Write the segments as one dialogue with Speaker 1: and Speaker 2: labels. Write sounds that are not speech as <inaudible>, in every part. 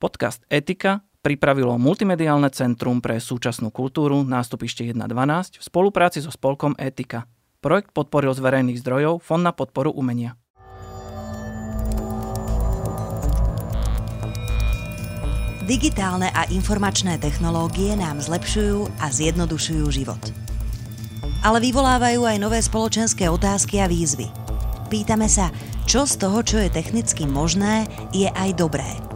Speaker 1: Podcast Etika pripravilo Multimediálne centrum pre súčasnú kultúru nástupište 1.12 v spolupráci so spolkom Etika. Projekt podporil z verejných zdrojov Fond na podporu umenia.
Speaker 2: Digitálne a informačné technológie nám zlepšujú a zjednodušujú život. Ale vyvolávajú aj nové spoločenské otázky a výzvy. Pýtame sa, čo z toho, čo je technicky možné, je aj dobré –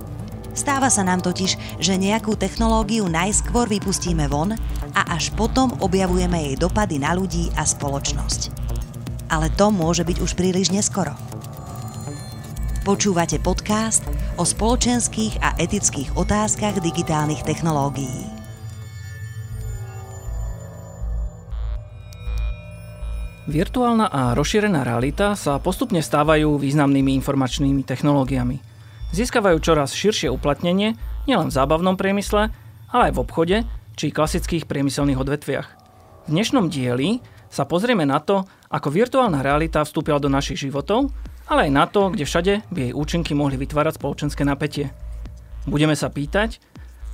Speaker 2: Stáva sa nám totiž, že nejakú technológiu najskôr vypustíme von a až potom objavujeme jej dopady na ľudí a spoločnosť. Ale to môže byť už príliš neskoro. Počúvate podcast o spoločenských a etických otázkach digitálnych technológií.
Speaker 1: Virtuálna a rozšírená realita sa postupne stávajú významnými informačnými technológiami – získavajú čoraz širšie uplatnenie nielen v zábavnom priemysle, ale aj v obchode či klasických priemyselných odvetviach. V dnešnom dieli sa pozrieme na to, ako virtuálna realita vstúpila do našich životov, ale aj na to, kde všade by jej účinky mohli vytvárať spoločenské napätie. Budeme sa pýtať,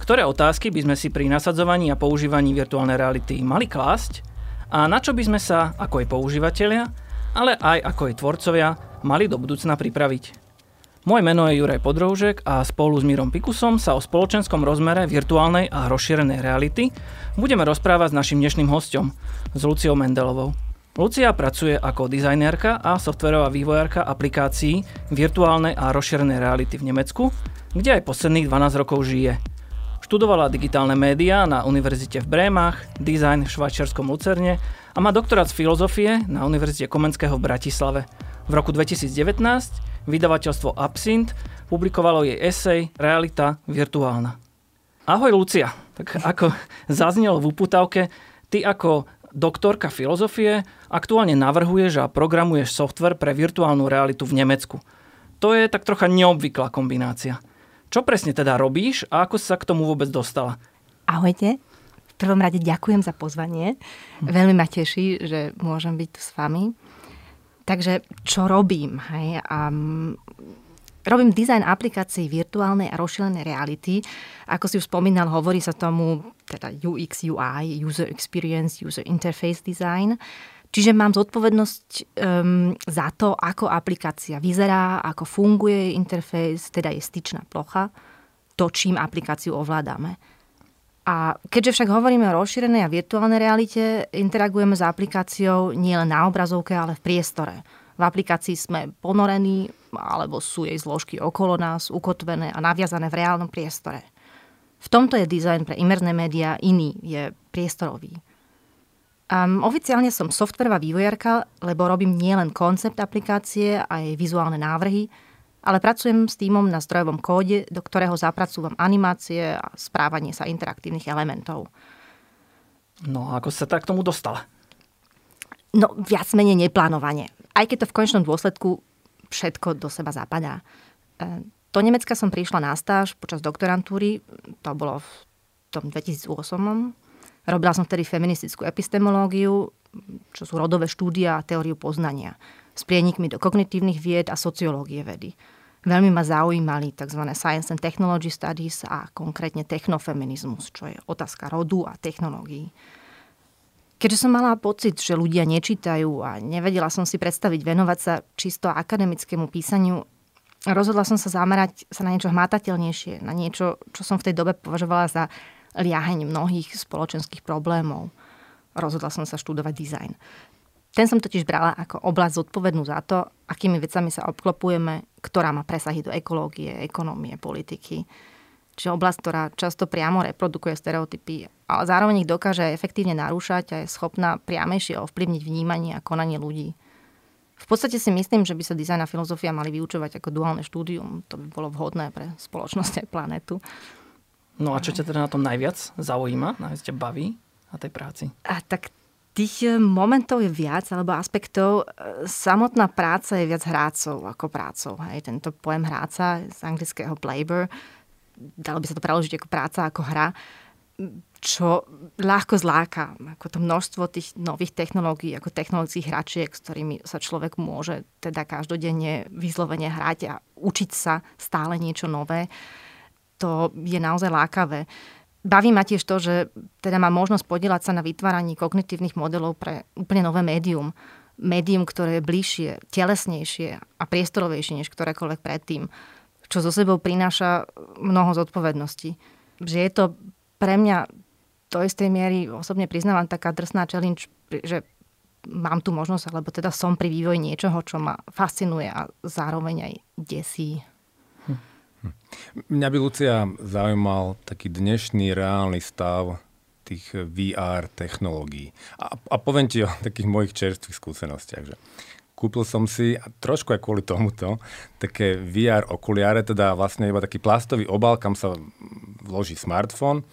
Speaker 1: ktoré otázky by sme si pri nasadzovaní a používaní virtuálnej reality mali klásť a na čo by sme sa, ako jej používateľia, ale aj ako jej tvorcovia, mali do budúcna pripraviť. Moje meno je Juraj Podroužek a spolu s Mírom Pikusom sa o spoločenskom rozmere virtuálnej a rozšírenej reality budeme rozprávať s našim dnešným hostom, s Luciou Mendelovou. Lucia pracuje ako dizajnérka a softverová vývojárka aplikácií virtuálnej a rozšírenej reality v Nemecku, kde aj posledných 12 rokov žije. Študovala digitálne médiá na univerzite v Brémach, design v švajčiarskom Lucerne a má doktorát z filozofie na Univerzite Komenského v Bratislave. V roku 2019 vydavateľstvo Absint publikovalo jej esej Realita virtuálna. Ahoj Lucia, tak ako <laughs> zaznelo v uputavke, ty ako doktorka filozofie aktuálne navrhuješ a programuješ software pre virtuálnu realitu v Nemecku. To je tak trocha neobvyklá kombinácia. Čo presne teda robíš a ako sa k tomu vôbec dostala?
Speaker 3: Ahojte. V prvom rade ďakujem za pozvanie. Veľmi ma teší, že môžem byť tu s vami. Takže čo robím? Hej? Um, robím dizajn aplikácií virtuálnej a rozšírenej reality. Ako si už spomínal, hovorí sa tomu teda UX, UI, User Experience, User Interface Design. Čiže mám zodpovednosť um, za to, ako aplikácia vyzerá, ako funguje interfejs, teda je styčná plocha, to, čím aplikáciu ovládame. A keďže však hovoríme o rozšírenej a virtuálnej realite, interagujeme s aplikáciou nielen na obrazovke, ale v priestore. V aplikácii sme ponorení, alebo sú jej zložky okolo nás, ukotvené a naviazané v reálnom priestore. V tomto je dizajn pre imerné médiá iný, je priestorový. Um, oficiálne som softverová vývojárka, lebo robím nielen koncept aplikácie a jej vizuálne návrhy, ale pracujem s týmom na zdrojovom kóde, do ktorého zapracúvam animácie a správanie sa interaktívnych elementov.
Speaker 1: No a ako sa tak k tomu dostala?
Speaker 3: No, viac menej neplánovanie. Aj keď to v konečnom dôsledku všetko do seba zapadá. E, do Nemecka som prišla na stáž počas doktorantúry, to bolo v tom 2008. Robila som vtedy feministickú epistemológiu, čo sú rodové štúdia a teóriu poznania s prienikmi do kognitívnych vied a sociológie vedy. Veľmi ma zaujímali tzv. Science and Technology Studies a konkrétne technofeminizmus, čo je otázka rodu a technológií. Keďže som mala pocit, že ľudia nečítajú a nevedela som si predstaviť venovať sa čisto akademickému písaniu, rozhodla som sa zamerať sa na niečo hmatateľnejšie, na niečo, čo som v tej dobe považovala za liaheň mnohých spoločenských problémov. Rozhodla som sa študovať dizajn. Ten som totiž brala ako oblasť zodpovednú za to, akými vecami sa obklopujeme, ktorá má presahy do ekológie, ekonomie, politiky. Čiže oblasť, ktorá často priamo reprodukuje stereotypy, ale zároveň ich dokáže efektívne narúšať a je schopná priamejšie ovplyvniť vnímanie a konanie ľudí. V podstate si myslím, že by sa dizajn a filozofia mali vyučovať ako duálne štúdium. To by bolo vhodné pre spoločnosť aj planetu.
Speaker 1: No a čo ťa teda na tom najviac zaujíma, najviac ťa baví na tej práci?
Speaker 3: A tak Tých e, momentov je viac, alebo aspektov. E, samotná práca je viac hrácov ako prácov. Hej. Tento pojem hráca z anglického labor, dalo by sa to preložiť ako práca, ako hra, čo ľahko zláka. Ako to množstvo tých nových technológií, ako technologických hračiek, s ktorými sa človek môže teda každodenne vyslovene hrať a učiť sa stále niečo nové to je naozaj lákavé. Baví ma tiež to, že teda má možnosť podielať sa na vytváraní kognitívnych modelov pre úplne nové médium. Médium, ktoré je bližšie, telesnejšie a priestorovejšie než ktorékoľvek predtým. Čo zo sebou prináša mnoho zodpovedností. Že je to pre mňa do istej miery osobne priznávam taká drsná challenge, že mám tu možnosť, alebo teda som pri vývoji niečoho, čo ma fascinuje a zároveň aj desí.
Speaker 4: Mňa by Lucia zaujímal taký dnešný reálny stav tých VR technológií. A, a poviem ti o <laughs> takých mojich čerstvých skúsenostiach, že kúpil som si, a trošku aj kvôli tomuto, také VR okuliare, teda vlastne iba taký plastový obal, kam sa vloží smartfón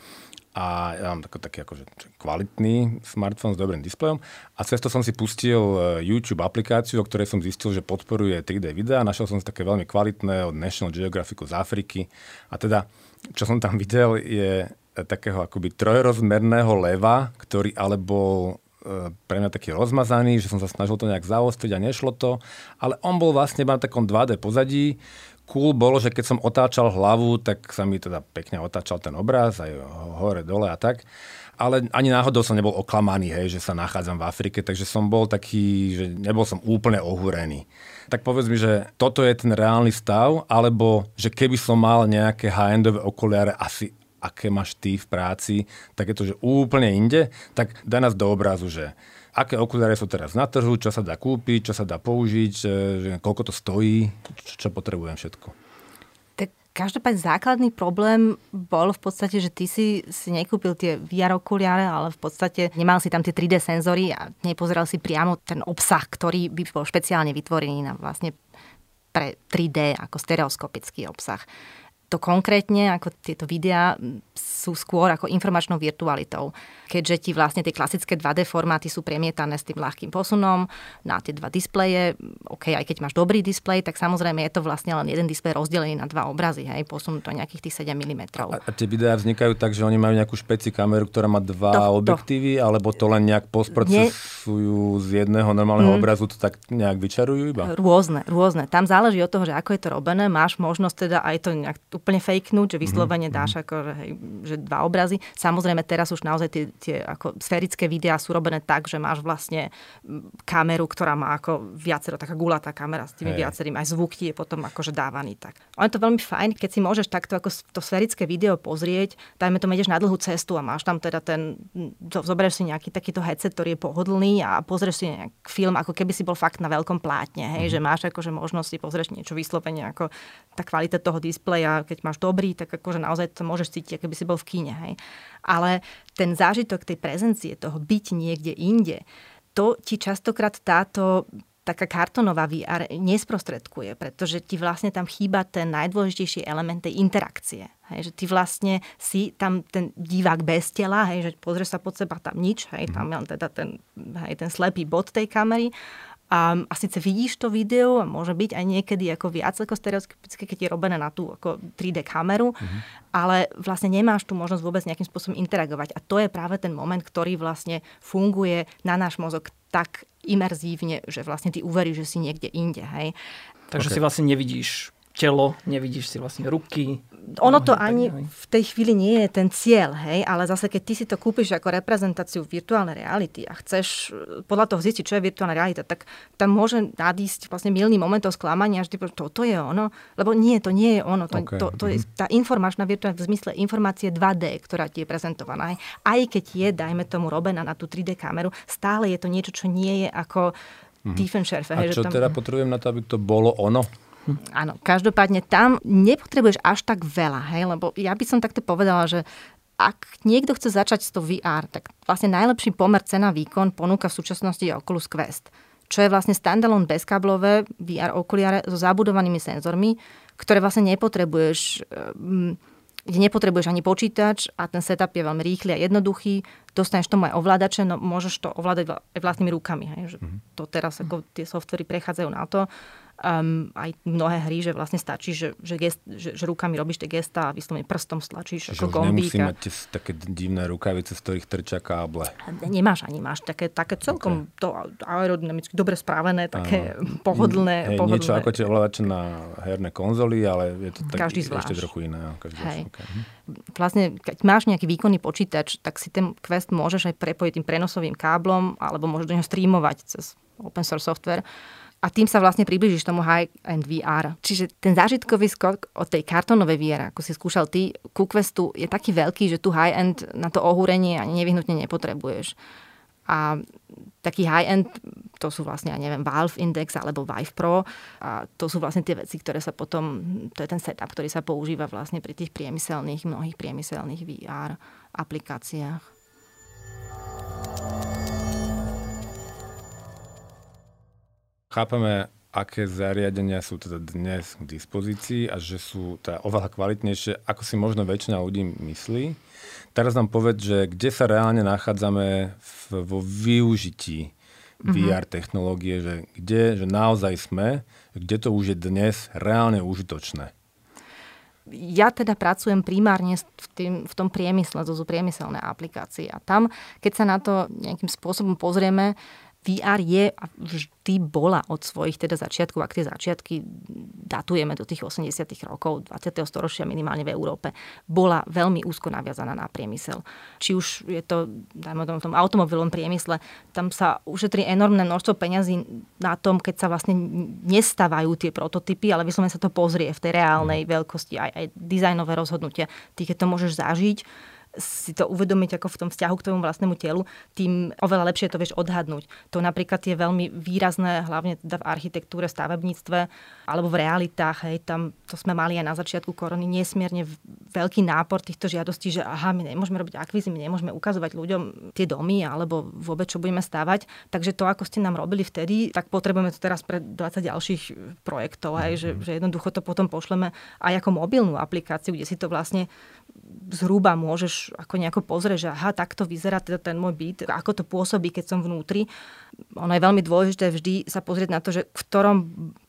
Speaker 4: a ja mám taký, taký akože kvalitný smartfón s dobrým displejom. A cez to som si pustil e, YouTube aplikáciu, o ktorej som zistil, že podporuje 3D videa. Našiel som si také veľmi kvalitné od National Geographicu z Afriky. A teda, čo som tam videl, je takého akoby trojrozmerného leva, ktorý ale bol e, pre mňa taký rozmazaný, že som sa snažil to nejak zaostriť a nešlo to, ale on bol vlastne na takom 2D pozadí, cool bolo, že keď som otáčal hlavu, tak sa mi teda pekne otáčal ten obraz, aj hore, dole a tak. Ale ani náhodou som nebol oklamaný, hej, že sa nachádzam v Afrike, takže som bol taký, že nebol som úplne ohúrený. Tak povedz mi, že toto je ten reálny stav, alebo že keby som mal nejaké high-endové okuliare, asi aké máš ty v práci, tak je to, že úplne inde, tak daj nás do obrazu, že aké okuliare sú teraz na trhu, čo sa dá kúpiť, čo sa dá použiť, že koľko to stojí, čo, čo potrebujem všetko.
Speaker 3: Tak každopádne základný problém bol v podstate, že ty si, si nekúpil tie VR okuliare, ale v podstate nemal si tam tie 3D senzory a nepozeral si priamo ten obsah, ktorý by bol špeciálne vytvorený na vlastne pre 3D ako stereoskopický obsah to konkrétne, ako tieto videá sú skôr ako informačnou virtualitou. Keďže ti vlastne tie klasické 2D formáty sú premietané s tým ľahkým posunom na tie dva displeje. OK, aj keď máš dobrý displej, tak samozrejme je to vlastne len jeden displej rozdelený na dva obrazy, hej, posunú to nejakých tých 7 mm.
Speaker 4: A, a tie videá vznikajú tak, že oni majú nejakú špeci kameru, ktorá má dva to, objektívy, to. alebo to len nejak postprocesujú z jedného normálneho mm. obrazu, to tak nejak vyčarujú iba?
Speaker 3: Rôzne, rôzne. Tam záleží od toho, že ako je to robené. Máš možnosť teda aj to nejak úplne fakenúť, že vyslovene mm-hmm. dáš ako, že, hej, že dva obrazy. Samozrejme teraz už naozaj tie, tie ako sférické videá sú robené tak, že máš vlastne kameru, ktorá má ako viacero, taká gulatá kamera s tými hey. viacerým, aj zvuk je potom akože dávaný tak. On je to veľmi fajn, keď si môžeš takto ako to sférické video pozrieť, dajme to, ideš na dlhú cestu a máš tam teda ten, zoberieš si nejaký takýto headset, ktorý je pohodlný a pozrieš si nejaký film, ako keby si bol fakt na veľkom plátne, hej, mm. že máš akože možnosť si pozrieť niečo vyslovene ako tá kvalita toho displeja, keď máš dobrý, tak akože naozaj to môžeš cítiť, keby si bol v kine. Hej. Ale ten zážitok tej prezencie, toho byť niekde inde, to ti častokrát táto taká kartonová VR nesprostredkuje, pretože ti vlastne tam chýba ten najdôležitejší element tej interakcie. Hej, že ty vlastne si tam ten divák bez tela, hej, že pozrieš sa pod seba, tam nič, hej, tam je teda ten, hej, ten slepý bod tej kamery a, a síce vidíš to video a môže byť aj niekedy ako viac ako stereoskopické, keď je robené na tú ako 3D kameru, mm-hmm. ale vlastne nemáš tu možnosť vôbec nejakým spôsobom interagovať. A to je práve ten moment, ktorý vlastne funguje na náš mozog tak imerzívne, že vlastne ty uveríš, že si niekde inde. Hej.
Speaker 1: Takže okay. si vlastne nevidíš telo, nevidíš si vlastne ruky,
Speaker 3: ono to ani v tej chvíli nie je ten cieľ, hej, ale zase keď ty si to kúpiš ako reprezentáciu virtuálnej reality a chceš eh, podľa toho zistiť, čo je virtuálna realita, tak tam môže nadísť vlastne milný momentov sklamania, že toto je ono, lebo nie, to nie je ono. To, okay. to, to je mhm. tá informačná virtuálna v zmysle informácie 2D, ktorá ti je prezentovaná. Hej. Aj keď je, dajme tomu, robená na tú 3D kameru, stále je to niečo, čo nie je ako mm-hmm. Tiefenschärfe.
Speaker 4: A čo tam... teda potrebujem na to, aby to bolo ono?
Speaker 3: Áno, každopádne tam nepotrebuješ až tak veľa, hej, lebo ja by som takto povedala, že ak niekto chce začať s to VR, tak vlastne najlepší pomer cena výkon ponúka v súčasnosti Oculus Quest, čo je vlastne standalone bezkablové VR okuliare so zabudovanými senzormi, ktoré vlastne nepotrebuješ um, kde nepotrebuješ ani počítač a ten setup je veľmi rýchly a jednoduchý. Dostaneš tomu aj ovládače, no môžeš to ovládať vlastnými rukami. Hej, že mm-hmm. To teraz ako tie softvery prechádzajú na to um, aj mnohé hry, že vlastne stačí, že, že, gest, že, že rukami robíš tie gesta a vyslovene prstom stlačíš
Speaker 4: Čiže
Speaker 3: ako gombík.
Speaker 4: nemusí mať také divné rukavice, z ktorých trčia káble.
Speaker 3: Nemáš ani, máš také, také celkom okay. to aerodynamicky dobre spravené, také Áno. pohodlné.
Speaker 4: Hej,
Speaker 3: pohodlné.
Speaker 4: Niečo ako tie ovládače na herné konzoly, ale je to tak,
Speaker 3: Každý
Speaker 4: ešte trochu iné. Každý
Speaker 3: Hej. Okay. Vlastne, keď máš nejaký výkonný počítač, tak si ten Quest môžeš aj prepojiť tým prenosovým káblom, alebo môžeš do neho streamovať cez open source software a tým sa vlastne približíš tomu high-end VR. Čiže ten zážitkový skok od tej kartonovej VR, ako si skúšal ty, ku Questu je taký veľký, že tu high-end na to ohúrenie ani nevyhnutne nepotrebuješ. A taký high-end, to sú vlastne, ja neviem, Valve Index alebo Vive Pro. A to sú vlastne tie veci, ktoré sa potom, to je ten setup, ktorý sa používa vlastne pri tých priemyselných, mnohých priemyselných VR aplikáciách.
Speaker 4: Chápeme, aké zariadenia sú teda dnes k dispozícii a že sú teda oveľa kvalitnejšie, ako si možno väčšina ľudí myslí. Teraz nám povedz, že kde sa reálne nachádzame v, vo využití mm-hmm. VR technológie, že kde že naozaj sme, kde to už je dnes reálne užitočné.
Speaker 3: Ja teda pracujem primárne v, tým, v tom priemysle, to sú priemyselné aplikácie. A tam, keď sa na to nejakým spôsobom pozrieme, VR je a vždy bola od svojich teda začiatkov, ak tie začiatky datujeme do tých 80 rokov 20. storočia minimálne v Európe, bola veľmi úzko naviazaná na priemysel. Či už je to, dajme tomu, v tom automobilovom priemysle, tam sa ušetrí enormné množstvo peňazí na tom, keď sa vlastne nestávajú tie prototypy, ale vyslovene sa to pozrie v tej reálnej veľkosti, aj, aj dizajnové rozhodnutia. Ty, keď to môžeš zažiť, si to uvedomiť ako v tom vzťahu k tomu vlastnému telu, tým oveľa lepšie to vieš odhadnúť. To napríklad je veľmi výrazné, hlavne teda v architektúre, stavebníctve alebo v realitách. Hej, tam to sme mali aj na začiatku korony nesmierne veľký nápor týchto žiadostí, že aha, my nemôžeme robiť akvízy, my nemôžeme ukazovať ľuďom tie domy alebo vôbec čo budeme stávať. Takže to, ako ste nám robili vtedy, tak potrebujeme to teraz pre 20 ďalších projektov, aj, že, že jednoducho to potom pošleme aj ako mobilnú aplikáciu, kde si to vlastne zhruba môžeš ako nejako pozrieť, že aha, takto vyzerá teda ten môj byt, ako to pôsobí, keď som vnútri. Ono je veľmi dôležité vždy sa pozrieť na to, že v ktorom,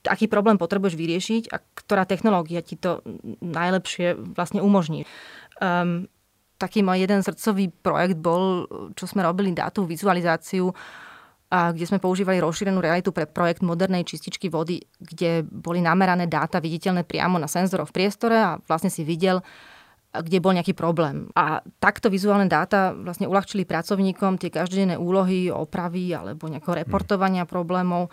Speaker 3: aký problém potrebuješ vyriešiť a ktorá technológia ti to najlepšie vlastne umožní. Um, taký môj jeden srdcový projekt bol, čo sme robili dátovú vizualizáciu, a kde sme používali rozšírenú realitu pre projekt modernej čističky vody, kde boli namerané dáta viditeľné priamo na senzoroch v priestore a vlastne si videl, kde bol nejaký problém. A takto vizuálne dáta vlastne uľahčili pracovníkom tie každodenné úlohy, opravy alebo nejakého reportovania problémov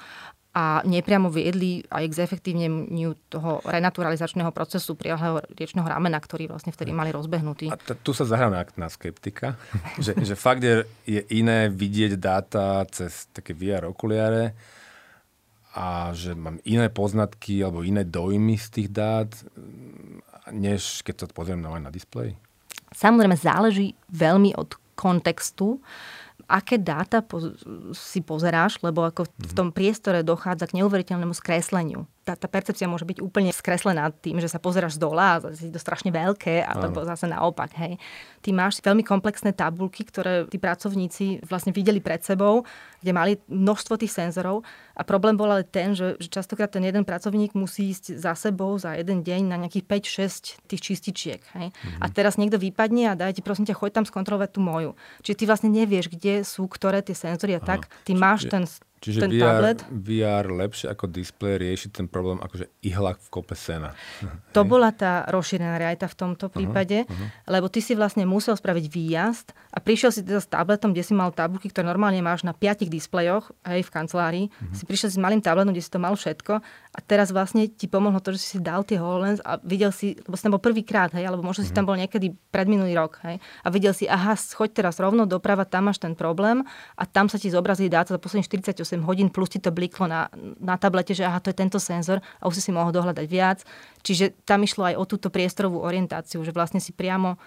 Speaker 3: a nepriamo viedli aj k zefektívneniu toho renaturalizačného procesu priahleho riečného ramena, ktorý vlastne vtedy mali rozbehnutý.
Speaker 4: A t- tu sa zahráme na skeptika, <laughs> že, že fakt je, je iné vidieť dáta cez také VR okuliare a že mám iné poznatky alebo iné dojmy z tých dát než keď to pozriem na, na displej?
Speaker 3: Samozrejme, záleží veľmi od kontextu, aké dáta po, si pozeráš, lebo ako v tom priestore dochádza k neuveriteľnému skresleniu tá, tá percepcia môže byť úplne skreslená tým, že sa pozeráš z dola a je to strašne veľké, alebo ano. zase naopak. Hej. Ty máš veľmi komplexné tabulky, ktoré tí pracovníci vlastne videli pred sebou, kde mali množstvo tých senzorov a problém bol ale ten, že, že častokrát ten jeden pracovník musí ísť za sebou za jeden deň na nejakých 5-6 tých čističiek. Hej. Mhm. A teraz niekto vypadne a daj ti prosím ťa, choď tam skontrolovať tú moju. Čiže ty vlastne nevieš, kde sú ktoré tie senzory a tak. Ty máš ten
Speaker 4: Čiže
Speaker 3: ten
Speaker 4: VR,
Speaker 3: tablet.
Speaker 4: VR lepšie ako displej rieši ten problém akože ihlak v kope sena. <laughs>
Speaker 3: To Hej. bola tá rozšírená realita v tomto prípade, uh-huh, uh-huh. lebo ty si vlastne musel spraviť výjazd a prišiel si teda s tabletom, kde si mal tabulky, ktoré normálne máš na piatich displejoch, aj v kancelárii. Uh-huh. Si prišiel s malým tabletom, kde si to mal všetko a teraz vlastne ti pomohlo to, že si si dal tie HoloLens a videl si, lebo si tam bol prvýkrát, hej, alebo možno uh-huh. si tam bol niekedy pred minulý rok, hej, a videl si, aha, choď teraz rovno doprava, tam máš ten problém a tam sa ti zobrazí dáta za posledných 48 hodín, plus ti to bliklo na, na tablete, že aha, to je tento senzor a už si si mohol dohľadať viac. Čiže tam išlo aj o túto priestorovú orientáciu, že vlastne si priamo e,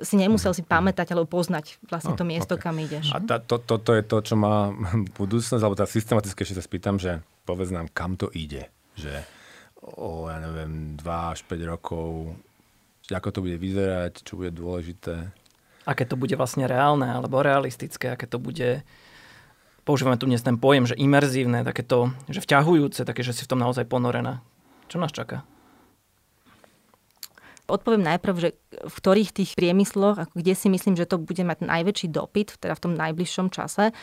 Speaker 3: si nemusel si pamätať alebo poznať vlastne to oh, miesto, okay. kam ideš.
Speaker 4: A tá, to, toto je to, čo má <laughs> budúcnosť, alebo tá systematické, že sa spýtam, že povedz nám, kam to ide. Že o, ja neviem, 2 až 5 rokov, ako to bude vyzerať, čo bude dôležité.
Speaker 1: Aké to bude vlastne reálne alebo realistické, aké to bude používame tu dnes ten pojem, že imerzívne, takéto, že vťahujúce, také, že si v tom naozaj ponorená. Čo nás čaká?
Speaker 3: Odpoviem najprv, že v ktorých tých priemysloch, ako kde si myslím, že to bude mať najväčší dopyt, teda v tom najbližšom čase.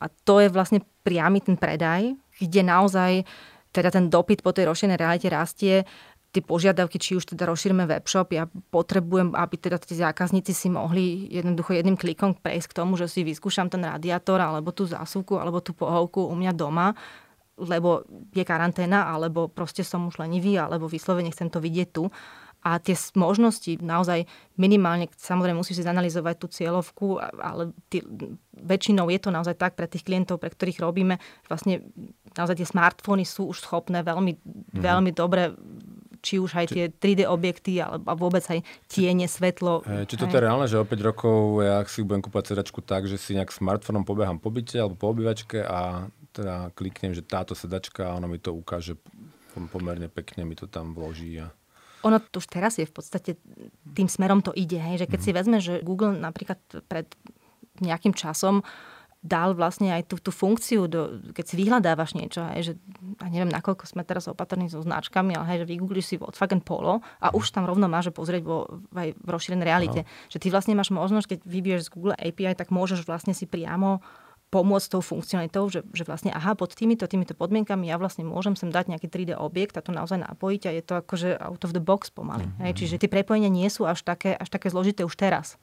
Speaker 3: A to je vlastne priamy ten predaj, kde naozaj teda ten dopyt po tej rozšírenej realite rastie tie požiadavky, či už teda rozšírme webshop, ja potrebujem, aby teda tí zákazníci si mohli jednoducho jedným klikom prejsť k tomu, že si vyskúšam ten radiátor, alebo tú zásuvku, alebo tú pohovku u mňa doma, lebo je karanténa, alebo proste som už lenivý, alebo vyslovene chcem to vidieť tu. A tie možnosti naozaj minimálne, samozrejme musíš si zanalizovať tú cieľovku, ale tý, väčšinou je to naozaj tak pre tých klientov, pre ktorých robíme, vlastne naozaj tie smartfóny sú už schopné veľmi, mm. veľmi dobre či už aj či... tie 3D objekty, alebo vôbec aj tiene, svetlo.
Speaker 4: E, či to je reálne, že o 5 rokov ja si budem kúpať sedačku tak, že si nejak smartfónom pobehám po byte alebo po obývačke a teda kliknem, že táto sedačka a ono mi to ukáže pomerne pekne, mi to tam vloží. A...
Speaker 3: Ono to už teraz je v podstate, tým smerom to ide, hej, že keď mm. si vezme, že Google napríklad pred nejakým časom uh, dal vlastne aj tú, tú funkciu, do, keď si vyhľadávaš niečo, hej, že ja neviem, nakoľko sme teraz opatrní so značkami, ale hej, že vygoogliš si Volkswagen Polo a už tam rovno máš pozrieť vo, aj v rozšírenej realite. No. Že ty vlastne máš možnosť, keď vybiješ z Google API, tak môžeš vlastne si priamo pomôcť tou funkcionalitou, že, že vlastne aha, pod týmito, týmito podmienkami ja vlastne môžem sem dať nejaký 3D objekt a to naozaj napojiť a je to akože out of the box pomaly. Mm-hmm. Hej, čiže tie prepojenia nie sú až také, až také zložité už teraz.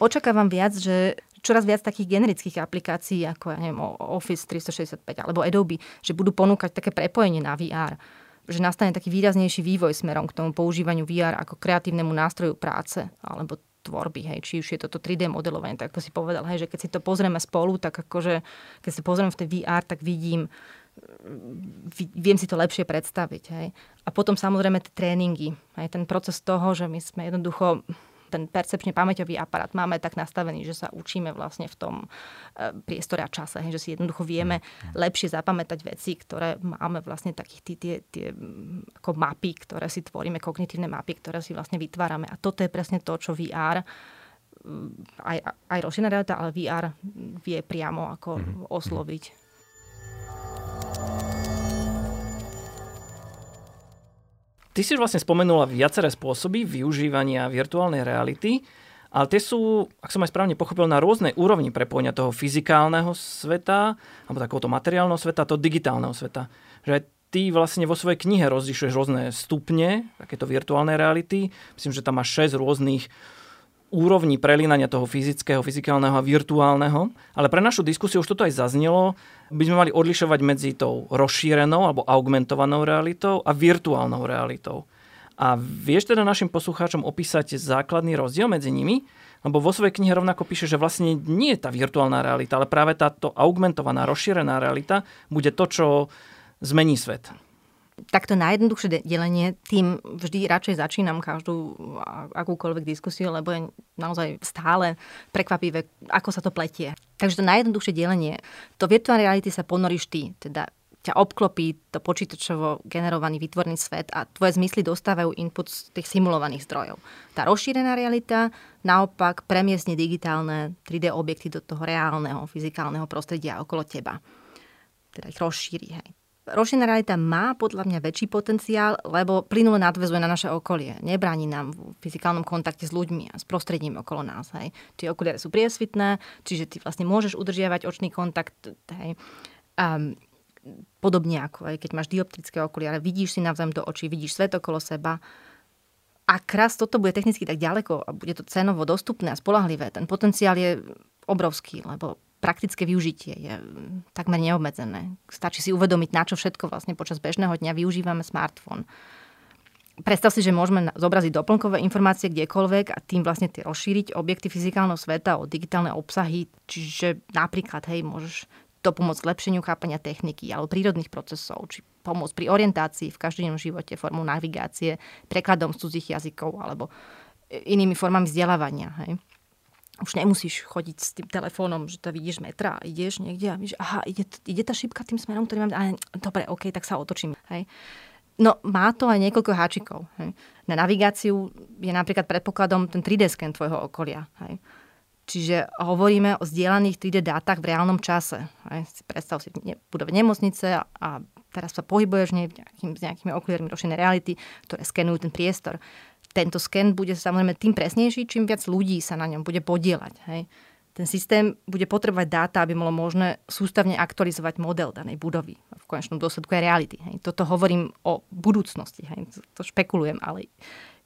Speaker 3: Očakávam viac, že čoraz viac takých generických aplikácií, ako ja neviem, Office 365 alebo Adobe, že budú ponúkať také prepojenie na VR že nastane taký výraznejší vývoj smerom k tomu používaniu VR ako kreatívnemu nástroju práce alebo tvorby, hej, či už je toto 3D modelovanie, tak ako si povedal, hej, že keď si to pozrieme spolu, tak akože, keď si pozrieme v tej VR, tak vidím, viem si to lepšie predstaviť, hej. A potom samozrejme tie tréningy, hej, ten proces toho, že my sme jednoducho ten percepčne pamäťový aparát máme tak nastavený, že sa učíme vlastne v tom e, priestore a čase, že si jednoducho vieme mm. lepšie zapamätať veci, ktoré máme vlastne takých tie, tie, tie ako mapy, ktoré si tvoríme, kognitívne mapy, ktoré si vlastne vytvárame. A toto je presne to, čo VR aj, aj rozšírená realita, ale VR vie priamo ako mm. osloviť.
Speaker 1: Ty si už vlastne spomenula viaceré spôsoby využívania virtuálnej reality, ale tie sú, ak som aj správne pochopil, na rôznej úrovni prepojenia toho fyzikálneho sveta, alebo takéhoto materiálneho sveta, toho digitálneho sveta. Že ty vlastne vo svojej knihe rozlišuješ rôzne stupne takéto virtuálnej reality. Myslím, že tam máš 6 rôznych úrovni prelínania toho fyzického, fyzikálneho a virtuálneho. Ale pre našu diskusiu už toto aj zaznelo. By sme mali odlišovať medzi tou rozšírenou alebo augmentovanou realitou a virtuálnou realitou. A vieš teda našim poslucháčom opísať základný rozdiel medzi nimi? Lebo vo svojej knihe rovnako píše, že vlastne nie je tá virtuálna realita, ale práve táto augmentovaná, rozšírená realita bude to, čo zmení svet
Speaker 3: takto najjednoduchšie delenie, tým vždy radšej začínam každú akúkoľvek diskusiu, lebo je naozaj stále prekvapivé, ako sa to pletie. Takže to najjednoduchšie delenie, to virtuálnej reality sa ponoríš ty, teda ťa obklopí to počítačovo generovaný vytvorný svet a tvoje zmysly dostávajú input z tých simulovaných zdrojov. Tá rozšírená realita naopak premiesne digitálne 3D objekty do toho reálneho fyzikálneho prostredia okolo teba. Teda ich rozšíri. Hej. Rošená realita má podľa mňa väčší potenciál, lebo plynulo nadvezuje na naše okolie. Nebráni nám v fyzikálnom kontakte s ľuďmi a s prostredím okolo nás. Hej. Tie okuliare sú priesvitné, čiže ty vlastne môžeš udržiavať očný kontakt. Hej. Um, podobne ako aj keď máš dioptrické okuliare, vidíš si navzájom do očí, vidíš svet okolo seba. A raz toto bude technicky tak ďaleko a bude to cenovo dostupné a spolahlivé, ten potenciál je obrovský, lebo praktické využitie je mm, takmer neobmedzené. Stačí si uvedomiť, na čo všetko vlastne počas bežného dňa využívame smartfón. Predstav si, že môžeme zobraziť doplnkové informácie kdekoľvek a tým vlastne tie rozšíriť objekty fyzikálneho sveta o digitálne obsahy. Čiže napríklad, hej, môžeš to pomôcť k lepšeniu chápania techniky alebo prírodných procesov, či pomôcť pri orientácii v každodennom živote formou navigácie, prekladom z cudzích jazykov alebo inými formami vzdelávania. Hej už nemusíš chodiť s tým telefónom, že to vidíš metra a ideš niekde a vidíš, aha, ide, ide tá šipka tým smerom, ktorý mám, ale dobre, OK, tak sa otočím. Hej. No má to aj niekoľko háčikov. Hej. Na navigáciu je napríklad predpokladom ten 3D sken tvojho okolia. Hej. Čiže hovoríme o zdieľaných 3D dátach v reálnom čase. Aj, si predstav si budove nemocnice a teraz sa pohybuješ nejakým, s nejakými okuliarmi rošenej reality, ktoré skenujú ten priestor. Tento sken bude samozrejme tým presnejší, čím viac ľudí sa na ňom bude podielať. Hej. Ten systém bude potrebovať dáta, aby bolo možné sústavne aktualizovať model danej budovy. V konečnom dôsledku je reality. Hej. Toto hovorím o budúcnosti. Hej. To špekulujem, ale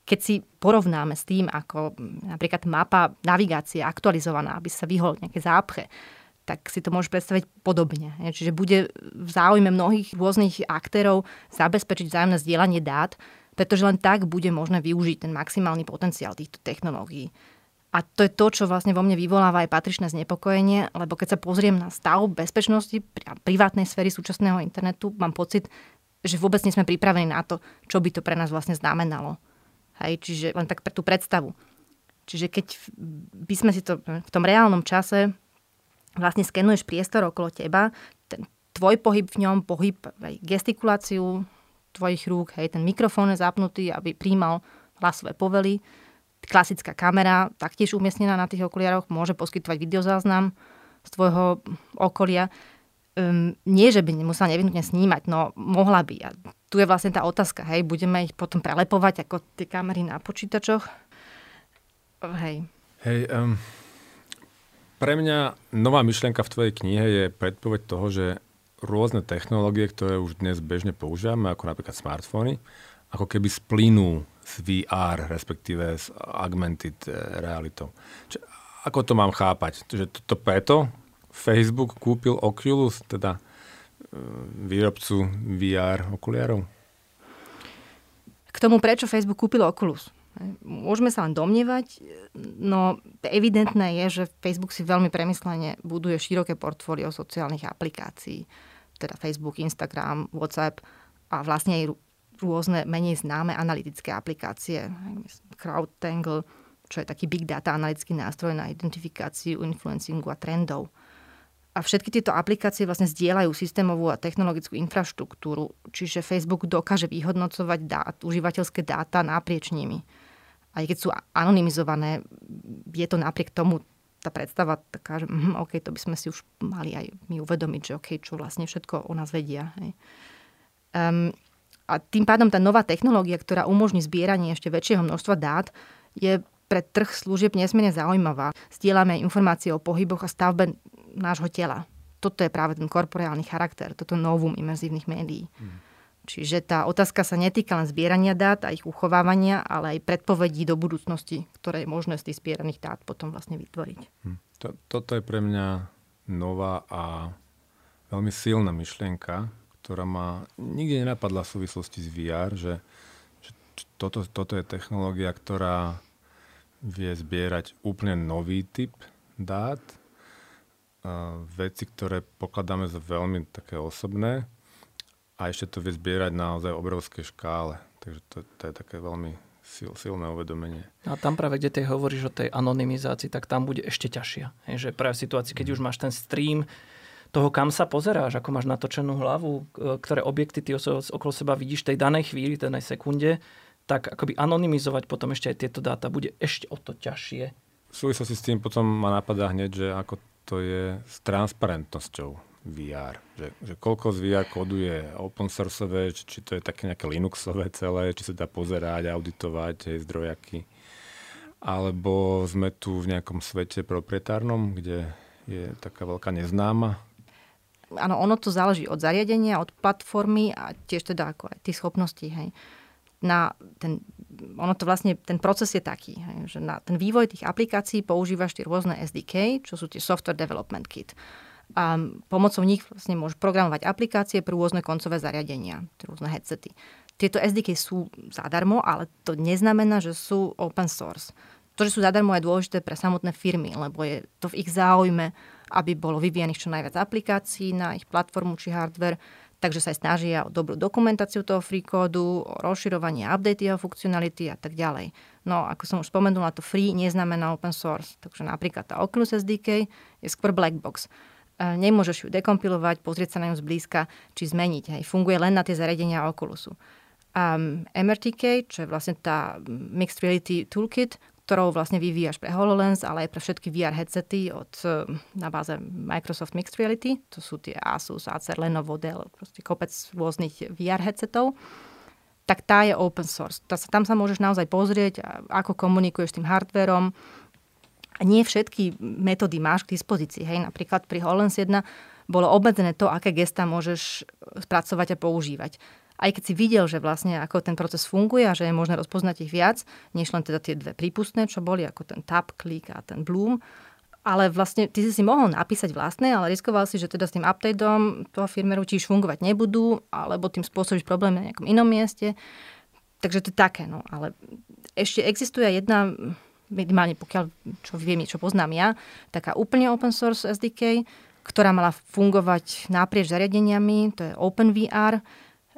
Speaker 3: keď si porovnáme s tým, ako napríklad mapa navigácie aktualizovaná, aby sa vyhol nejaké zápche, tak si to môžeš predstaviť podobne. Čiže bude v záujme mnohých rôznych aktérov zabezpečiť vzájomné zdieľanie dát, pretože len tak bude možné využiť ten maximálny potenciál týchto technológií. A to je to, čo vlastne vo mne vyvoláva aj patričné znepokojenie, lebo keď sa pozriem na stav bezpečnosti privátnej sféry súčasného internetu, mám pocit, že vôbec nie sme pripravení na to, čo by to pre nás vlastne znamenalo. Hej, čiže len tak pre tú predstavu. Čiže keď by sme si to v tom reálnom čase vlastne skenuješ priestor okolo teba, ten tvoj pohyb v ňom, pohyb, aj gestikuláciu tvojich rúk, hej, ten mikrofón je zapnutý, aby príjmal hlasové povely. Klasická kamera, taktiež umiestnená na tých okuliároch, môže poskytovať videozáznam z tvojho okolia. Um, nie, že by nemusela nevyhnutne snímať, no mohla by. A tu je vlastne tá otázka, hej, budeme ich potom prelepovať ako tie kamery na počítačoch? Hej.
Speaker 4: Hej, um, pre mňa nová myšlienka v tvojej knihe je predpoveď toho, že rôzne technológie, ktoré už dnes bežne používame, ako napríklad smartfóny, ako keby splynú s VR, respektíve s augmented eh, realitou. Čiže, ako to mám chápať? Že to, to preto Facebook kúpil Oculus, teda výrobcu VR okuliarov?
Speaker 3: K tomu, prečo Facebook kúpil Oculus. Môžeme sa len domnievať, no evidentné je, že Facebook si veľmi premyslene buduje široké portfólio sociálnych aplikácií, teda Facebook, Instagram, WhatsApp a vlastne aj rôzne menej známe analytické aplikácie. CrowdTangle, čo je taký big data analytický nástroj na identifikáciu influencingu a trendov. A všetky tieto aplikácie vlastne zdieľajú systémovú a technologickú infraštruktúru, čiže Facebook dokáže vyhodnocovať dát, užívateľské dáta naprieč nimi. Aj keď sú anonymizované, je to napriek tomu tá predstava taká, že mm, OK, to by sme si už mali aj my uvedomiť, že OK, čo vlastne všetko o nás vedia. Hej. Um, a tým pádom tá nová technológia, ktorá umožní zbieranie ešte väčšieho množstva dát, je pre trh služieb nesmierne zaujímavá. Zdieľame informácie o pohyboch a stavbe nášho tela. Toto je práve ten korporeálny charakter, toto novum imerzívnych médií. Mm. Čiže tá otázka sa netýka len zbierania dát a ich uchovávania, ale aj predpovedí do budúcnosti, ktoré je možné z tých zbieraných dát potom vlastne vytvoriť.
Speaker 4: Hm. To, toto je pre mňa nová a veľmi silná myšlienka, ktorá ma nikde nenapadla v súvislosti s VR, že, že toto, toto je technológia, ktorá vie zbierať úplne nový typ dát, veci, ktoré pokladáme za veľmi také osobné a ešte to vie zbierať naozaj obrovské škále. Takže to, to je také veľmi sil, silné uvedomenie.
Speaker 1: A tam práve, kde ty hovoríš o tej anonymizácii, tak tam bude ešte ťažšia. Je, že práve v situácii, keď mm. už máš ten stream toho, kam sa pozeráš, ako máš natočenú hlavu, ktoré objekty ty okolo seba vidíš v tej danej chvíli, tej danej sekunde, tak akoby anonymizovať potom ešte aj tieto dáta bude ešte o to ťažšie.
Speaker 4: V súvislosti s tým potom ma napadá hneď, že ako to je s transparentnosťou VR. Že, že koľko z VR kódu je open sourceové, či, či to je také nejaké Linuxové celé, či sa dá pozerať, auditovať, hej, zdrojaky. Alebo sme tu v nejakom svete proprietárnom, kde je taká veľká neznáma.
Speaker 3: Áno, ono to záleží od zariadenia, od platformy a tiež teda ako aj tých schopností. Hej. Na ten ono to vlastne, ten proces je taký, hej, že na ten vývoj tých aplikácií používaš tie rôzne SDK, čo sú tie Software Development Kit. A pomocou nich vlastne môžeš programovať aplikácie pre rôzne koncové zariadenia, rôzne headsety. Tieto SDK sú zadarmo, ale to neznamená, že sú open source. To, že sú zadarmo, je dôležité pre samotné firmy, lebo je to v ich záujme, aby bolo vyvíjaných čo najviac aplikácií na ich platformu či hardware takže sa aj snažia o dobrú dokumentáciu toho free kódu, o rozširovanie update jeho funkcionality a tak ďalej. No, ako som už spomenula, to free neznamená open source, takže napríklad tá Oculus SDK je skôr black box. Nemôžeš ju dekompilovať, pozrieť sa na ňu zblízka, či zmeniť. Hej. Funguje len na tie zariadenia Oculusu. Um, MRTK, čo je vlastne tá Mixed Reality Toolkit, ktorou vlastne vyvíjaš pre HoloLens, ale aj pre všetky VR headsety od, na báze Microsoft Mixed Reality. To sú tie Asus, Acer, Lenovo, Dell, proste kopec rôznych VR headsetov tak tá je open source. Tam sa môžeš naozaj pozrieť, ako komunikuješ s tým hardverom. Nie všetky metódy máš k dispozícii. Hej, napríklad pri HoloLens 1 bolo obmedzené to, aké gesta môžeš spracovať a používať aj keď si videl, že vlastne ako ten proces funguje a že je možné rozpoznať ich viac, než len teda tie dve prípustné, čo boli, ako ten tap, klik a ten bloom, ale vlastne ty si si mohol napísať vlastné, ale riskoval si, že teda s tým updateom toho firmeru už fungovať nebudú, alebo tým spôsobíš problém na nejakom inom mieste. Takže to je také, no. Ale ešte existuje jedna, minimálne pokiaľ, čo viem, čo poznám ja, taká úplne open source SDK, ktorá mala fungovať naprieč zariadeniami, to je OpenVR,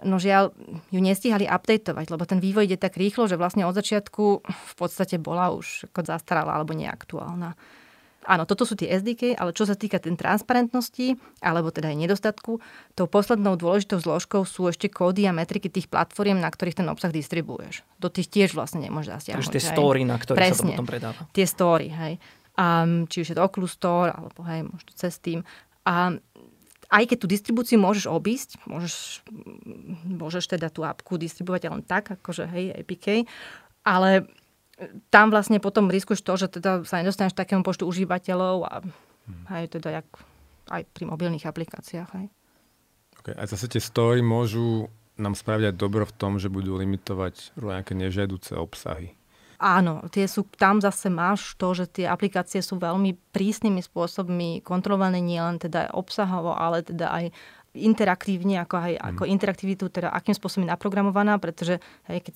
Speaker 3: No žiaľ, ju nestihali updateovať, lebo ten vývoj ide tak rýchlo, že vlastne od začiatku v podstate bola už ako zastarala alebo neaktuálna. Áno, toto sú tie SDK, ale čo sa týka ten transparentnosti, alebo teda aj nedostatku, tou poslednou dôležitou zložkou sú ešte kódy a metriky tých platform, na ktorých ten obsah distribuješ. Do tých tiež vlastne nemôžeš zasiahnuť.
Speaker 1: Takže tie story, na ktorých Presne, sa to potom predáva.
Speaker 3: Tie story, hej. Um, či už je to Oculus Store, alebo hej, možno cez tým. A aj keď tú distribúciu môžeš obísť, môžeš, môžeš teda tú apku distribuovať len tak, akože hej, APK, ale tam vlastne potom riskuješ to, že teda sa nedostaneš takému počtu užívateľov a hmm. hej, teda jak aj pri mobilných aplikáciách. Hej.
Speaker 4: Okay. A zase tie story môžu nám spraviť dobro v tom, že budú limitovať nejaké nežiaduce obsahy.
Speaker 3: Áno, tie sú, tam zase máš to, že tie aplikácie sú veľmi prísnymi spôsobmi kontrolované nielen teda obsahovo, ale teda aj interaktívne, ako aj ako mm. interaktivitu, teda akým spôsobom je naprogramovaná, pretože hej, keď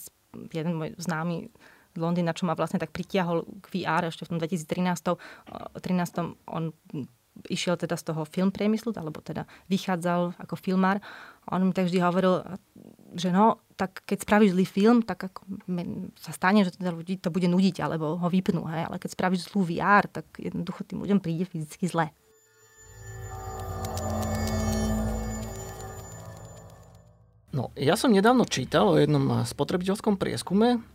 Speaker 3: jeden môj známy Londýna, čo ma vlastne tak pritiahol k VR ešte v tom 2013, 13, on išiel teda z toho film priemyslu, alebo teda vychádzal ako filmár. On mi tak vždy hovoril, že no, tak keď spravíš zlý film, tak ako sa stane, že teda ľudí to bude nudiť, alebo ho vypnú. Hej? Ale keď spravíš zlú VR, tak jednoducho tým ľuďom príde fyzicky zle.
Speaker 1: No, ja som nedávno čítal o jednom spotrebiteľskom prieskume,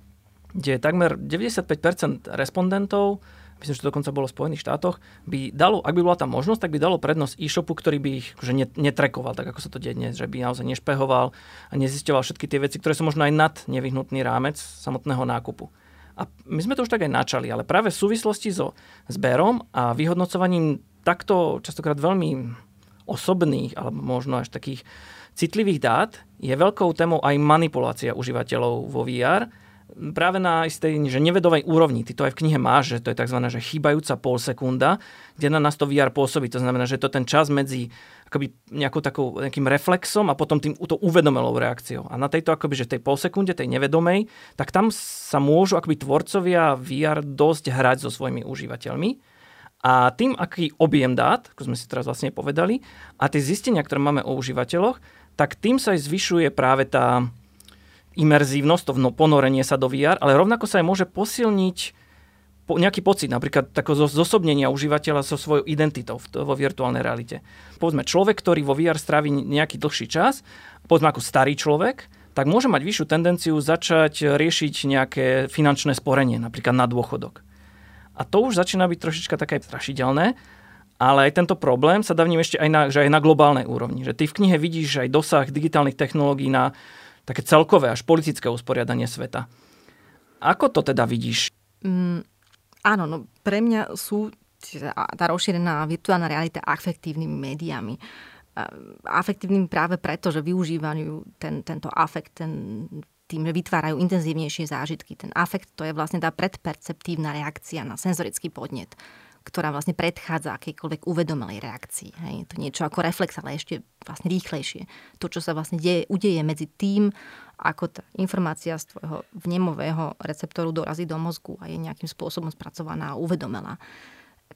Speaker 1: kde takmer 95% respondentov myslím, že to dokonca bolo v Spojených štátoch, by dalo, ak by bola tá možnosť, tak by dalo prednosť e-shopu, ktorý by ich akože netrekoval, tak ako sa to deje dnes, že by naozaj nešpehoval a nezisťoval všetky tie veci, ktoré sú možno aj nad nevyhnutný rámec samotného nákupu. A my sme to už tak aj načali, ale práve v súvislosti so zberom a vyhodnocovaním takto častokrát veľmi osobných alebo možno až takých citlivých dát je veľkou témou aj manipulácia užívateľov vo VR, práve na istej že nevedovej úrovni. Ty to aj v knihe máš, že to je tzv. Že chýbajúca pol sekunda, kde na nás to VR pôsobí. To znamená, že to ten čas medzi akoby nejakou takou, nejakým reflexom a potom tým to uvedomelou reakciou. A na tejto akoby, že tej pol sekunde, tej nevedomej, tak tam sa môžu akoby tvorcovia VR dosť hrať so svojimi užívateľmi. A tým, aký objem dát, ako sme si teraz vlastne povedali, a tie zistenia, ktoré máme o užívateľoch, tak tým sa aj zvyšuje práve tá, imerzívnosť, to ponorenie sa do VR, ale rovnako sa aj môže posilniť po, nejaký pocit, napríklad takého zosobnenia užívateľa so svojou identitou v, vo virtuálnej realite. Povedzme, človek, ktorý vo VR strávi nejaký dlhší čas, povedzme ako starý človek, tak môže mať vyššiu tendenciu začať riešiť nejaké finančné sporenie, napríklad na dôchodok. A to už začína byť trošička také strašidelné, ale aj tento problém sa dá ešte aj na, že aj na globálnej úrovni. Že ty v knihe vidíš aj dosah digitálnych technológií na také celkové až politické usporiadanie sveta. Ako to teda vidíš?
Speaker 3: Mm, áno, no pre mňa sú tá rozšírená virtuálna realita afektívnymi médiami. Afektívnymi práve preto, že využívajú ten, tento afekt, ten, tým, že vytvárajú intenzívnejšie zážitky. Ten afekt to je vlastne tá predperceptívna reakcia na senzorický podnet ktorá vlastne predchádza akejkoľvek uvedomelej reakcii. Hej. Je to niečo ako reflex, ale ešte vlastne rýchlejšie. To, čo sa vlastne deje, udeje medzi tým, ako tá informácia z tvojho vnemového receptoru dorazí do mozgu a je nejakým spôsobom spracovaná a uvedomelá.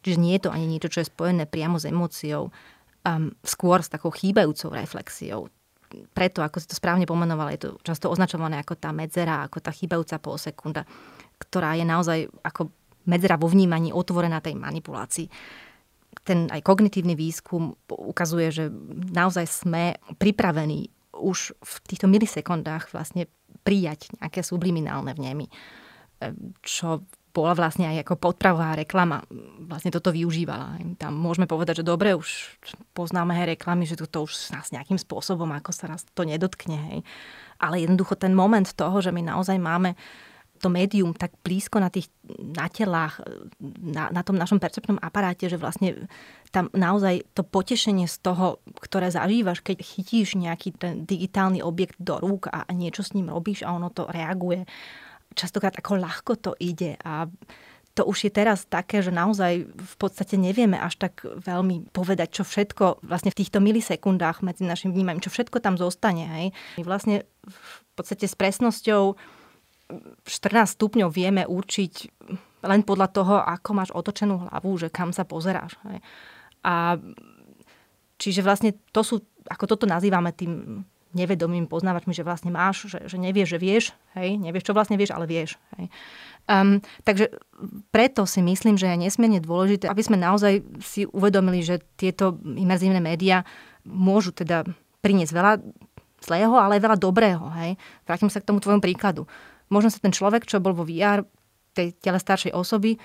Speaker 3: Čiže nie je to ani niečo, čo je spojené priamo s emóciou, um, skôr s takou chýbajúcou reflexiou. Preto, ako si to správne pomenovala, je to často označované ako tá medzera, ako tá chýbajúca pol sekunda, ktorá je naozaj ako medzera vo vnímaní otvorená tej manipulácii. Ten aj kognitívny výskum ukazuje, že naozaj sme pripravení už v týchto milisekundách vlastne prijať nejaké subliminálne vnemy čo bola vlastne aj ako podpravová reklama. Vlastne toto využívala. Tam môžeme povedať, že dobre, už poznáme aj reklamy, že toto už nás nejakým spôsobom, ako sa nás to nedotkne. Hej. Ale jednoducho ten moment toho, že my naozaj máme to médium tak blízko na tých na telách, na, na tom našom percepčnom aparáte, že vlastne tam naozaj to potešenie z toho, ktoré zažívaš, keď chytíš nejaký ten digitálny objekt do rúk a, a niečo s ním robíš a ono to reaguje častokrát ako ľahko to ide a to už je teraz také, že naozaj v podstate nevieme až tak veľmi povedať, čo všetko vlastne v týchto milisekundách medzi našim vnímaním, čo všetko tam zostane. Hej. Vlastne v podstate s presnosťou 14 stupňov vieme určiť len podľa toho, ako máš otočenú hlavu, že kam sa pozeráš. Hej. A čiže vlastne to sú, ako toto nazývame tým nevedomým poznávačmi, že vlastne máš, že, že nevieš, že vieš, hej, nevieš, čo vlastne vieš, ale vieš. Hej. Um, takže preto si myslím, že je nesmierne dôležité, aby sme naozaj si uvedomili, že tieto imerzívne médiá môžu teda priniesť veľa zlého, ale aj veľa dobrého. Hej. Vrátim sa k tomu tvojom príkladu. Možno sa ten človek, čo bol vo VR tej tele staršej osoby,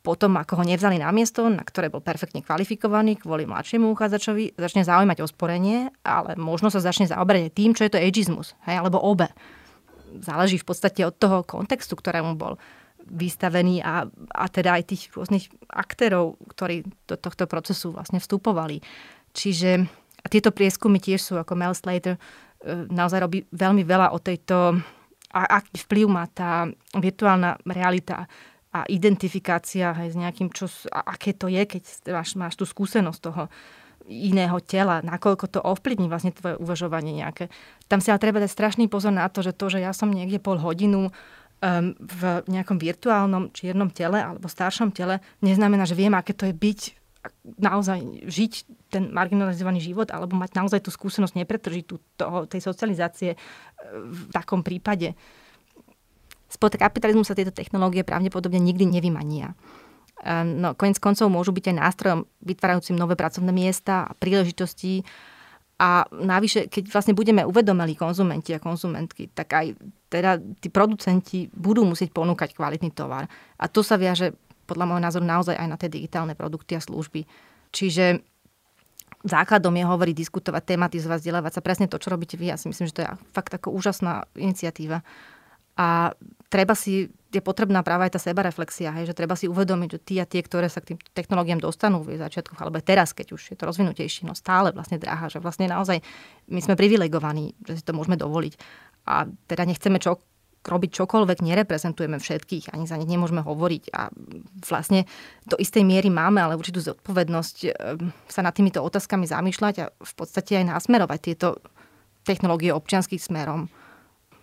Speaker 3: potom, ako ho nevzali na miesto, na ktoré bol perfektne kvalifikovaný kvôli mladšiemu uchádzačovi, začne zaujímať o sporenie, ale možno sa začne zaoberať tým, čo je to ageizmus, hej, alebo obe. Záleží v podstate od toho kontextu, ktorému bol vystavený a, a teda aj tých rôznych aktérov, ktorí do tohto procesu vlastne vstupovali. Čiže a tieto prieskumy tiež sú, ako Mel Slater e, naozaj robí veľmi veľa o tejto, a aký vplyv má tá virtuálna realita a identifikácia aj s nejakým, čo, aké to je, keď máš, máš tú skúsenosť toho iného tela, nakoľko to ovplyvní vlastne tvoje uvažovanie nejaké. Tam si ale treba dať strašný pozor na to, že to, že ja som niekde pol hodinu um, v nejakom virtuálnom čiernom tele alebo staršom tele, neznamená, že viem, aké to je byť naozaj žiť ten marginalizovaný život alebo mať naozaj tú skúsenosť nepretržitú toho, tej socializácie v takom prípade spod kapitalizmu sa tieto technológie pravdepodobne nikdy nevymania. No, konec koncov môžu byť aj nástrojom vytvárajúcim nové pracovné miesta a príležitosti. A navyše, keď vlastne budeme uvedomeli konzumenti a konzumentky, tak aj teda tí producenti budú musieť ponúkať kvalitný tovar. A to sa viaže podľa môjho názoru naozaj aj na tie digitálne produkty a služby. Čiže základom je hovoriť, diskutovať, tematizovať, vzdelávať sa. Presne to, čo robíte vy. Ja si myslím, že to je fakt ako úžasná iniciatíva. A treba si, je potrebná práve aj tá sebareflexia, hej, že treba si uvedomiť, že tí a tie, ktoré sa k tým technológiám dostanú v začiatkoch, alebo teraz, keď už je to rozvinutejšie, no stále vlastne dráha, že vlastne naozaj my sme privilegovaní, že si to môžeme dovoliť. A teda nechceme čo, robiť čokoľvek, nereprezentujeme všetkých, ani za nich nemôžeme hovoriť. A vlastne do istej miery máme ale určitú zodpovednosť ehm, sa nad týmito otázkami zamýšľať a v podstate aj nasmerovať tieto technológie občianským smerom.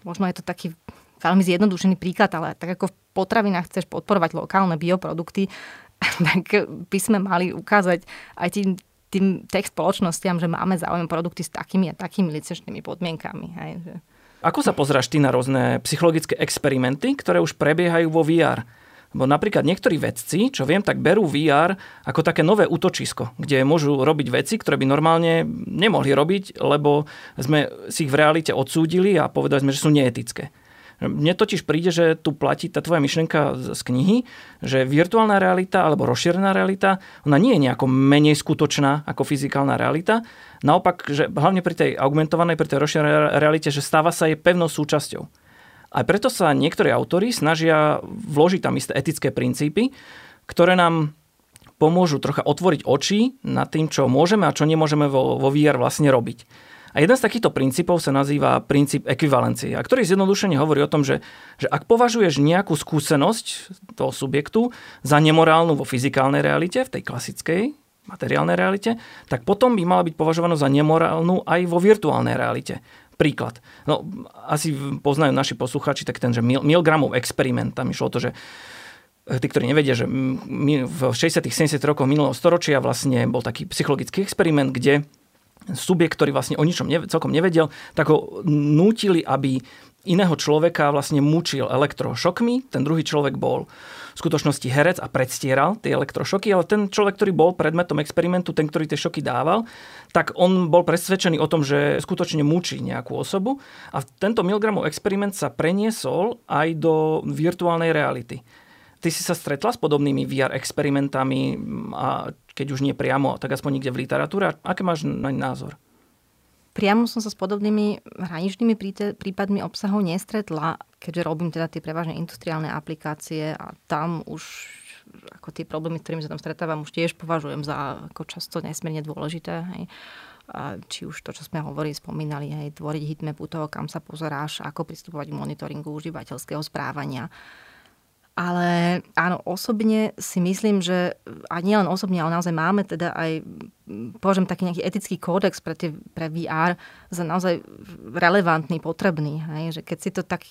Speaker 3: Možno je to taký veľmi zjednodušený príklad, ale tak ako v potravinách chceš podporovať lokálne bioprodukty, <laughs> tak by sme mali ukázať aj tým, tým tech spoločnostiam, že máme záujem produkty s takými a takými licenčnými podmienkami. Hej, že...
Speaker 1: Ako sa pozráš ty na rôzne psychologické experimenty, ktoré už prebiehajú vo VR? Lebo napríklad niektorí vedci, čo viem, tak berú VR ako také nové útočisko, kde môžu robiť veci, ktoré by normálne nemohli robiť, lebo sme si ich v realite odsúdili a povedali sme, že sú neetické. Mne totiž príde, že tu platí tá tvoja myšlienka z knihy, že virtuálna realita alebo rozšírená realita, ona nie je nejako menej skutočná ako fyzikálna realita. Naopak, že hlavne pri tej augmentovanej, pri tej rozšírenej realite, že stáva sa jej pevnou súčasťou. Aj preto sa niektorí autory snažia vložiť tam isté etické princípy, ktoré nám pomôžu trocha otvoriť oči nad tým, čo môžeme a čo nemôžeme vo, vo VR vlastne robiť. A jeden z takýchto princípov sa nazýva princíp ekvivalencie, a ktorý zjednodušene hovorí o tom, že, že ak považuješ nejakú skúsenosť toho subjektu za nemorálnu vo fyzikálnej realite, v tej klasickej materiálnej realite, tak potom by mala byť považovaná za nemorálnu aj vo virtuálnej realite. Príklad. No, asi poznajú naši posluchači tak ten, že Milgramov experiment, tam išlo to, že tí, ktorí nevedia, že v 60 70 rokoch minulého storočia vlastne bol taký psychologický experiment, kde subjekt, ktorý vlastne o ničom ne, celkom nevedel, tak ho nútili, aby iného človeka vlastne mučil elektrošokmi. Ten druhý človek bol v skutočnosti herec a predstieral tie elektrošoky, ale ten človek, ktorý bol predmetom experimentu, ten, ktorý tie šoky dával, tak on bol presvedčený o tom, že skutočne mučí nejakú osobu. A tento Milgramov experiment sa preniesol aj do virtuálnej reality. Ty si sa stretla s podobnými VR experimentami a keď už nie priamo, tak aspoň niekde v literatúre. Aké máš na názor?
Speaker 3: Priamo som sa s podobnými hraničnými prípadmi obsahov nestretla, keďže robím teda tie prevažne industriálne aplikácie a tam už ako tie problémy, s ktorými sa tam stretávam, už tiež považujem za ako často nesmierne dôležité. Hej. A či už to, čo sme hovorili, spomínali, hej, tvoriť hitmapu toho, kam sa pozeráš, ako pristupovať k monitoringu užívateľského správania ale áno, osobne si myslím, že a nie len osobne, ale naozaj máme teda aj, považujem taký nejaký etický kódex pre, tie, pre VR za naozaj relevantný, potrebný. Hej? Že keď si to tak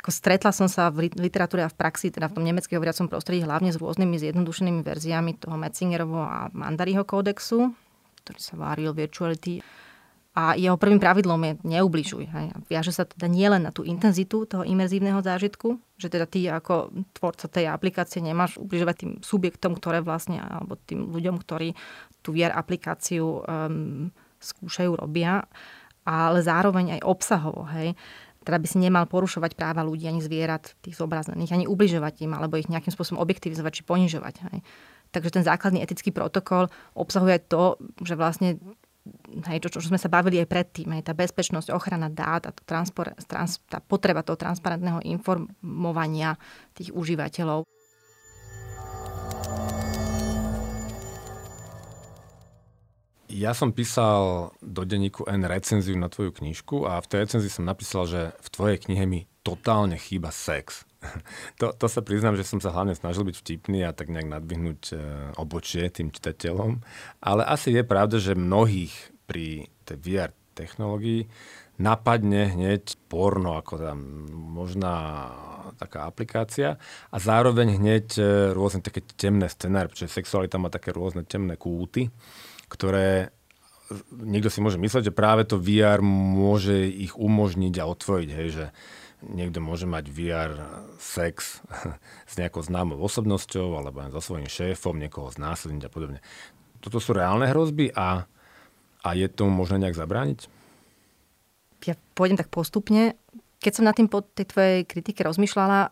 Speaker 3: ako stretla som sa v literatúre a v praxi, teda v tom nemeckého hovoriacom prostredí, hlavne s rôznymi zjednodušenými verziami toho Metzingerovo a Mandariho kódexu, ktorý sa váril Virtuality a jeho prvým pravidlom je neubližuj. Hej. Viaže sa teda nielen na tú intenzitu toho imerzívneho zážitku, že teda ty ako tvorca tej aplikácie nemáš ubližovať tým subjektom, ktoré vlastne, alebo tým ľuďom, ktorí tú VR aplikáciu um, skúšajú, robia, ale zároveň aj obsahovo. Hej. Teda by si nemal porušovať práva ľudí ani zvierat, tých zobrazených, ani ubližovať im, alebo ich nejakým spôsobom objektivizovať či ponižovať. Hej. Takže ten základný etický protokol obsahuje to, že vlastne hej, čo, čo sme sa bavili aj predtým, hej, tá bezpečnosť, ochrana dát a trans, tá potreba toho transparentného informovania tých užívateľov.
Speaker 4: Ja som písal do denníku N recenziu na tvoju knižku a v tej recenzii som napísal, že v tvojej knihe mi totálne chýba sex. <laughs> To, to sa priznám, že som sa hlavne snažil byť vtipný a tak nejak nadvihnúť e, obočie tým čitateľom. Ale asi je pravda, že mnohých pri tej VR technológii napadne hneď porno ako tam možná taká aplikácia a zároveň hneď e, rôzne také temné scenáre, pretože sexualita má také rôzne temné kúty, ktoré niekto si môže mysleť, že práve to VR môže ich umožniť a otvoriť, hej, že niekto môže mať VR sex s nejakou známou osobnosťou alebo so svojím šéfom, niekoho znásilniť a podobne. Toto sú reálne hrozby a, a je tomu možné nejak zabrániť?
Speaker 3: Ja pôjdem tak postupne. Keď som na tým po tej tvojej kritike rozmýšľala,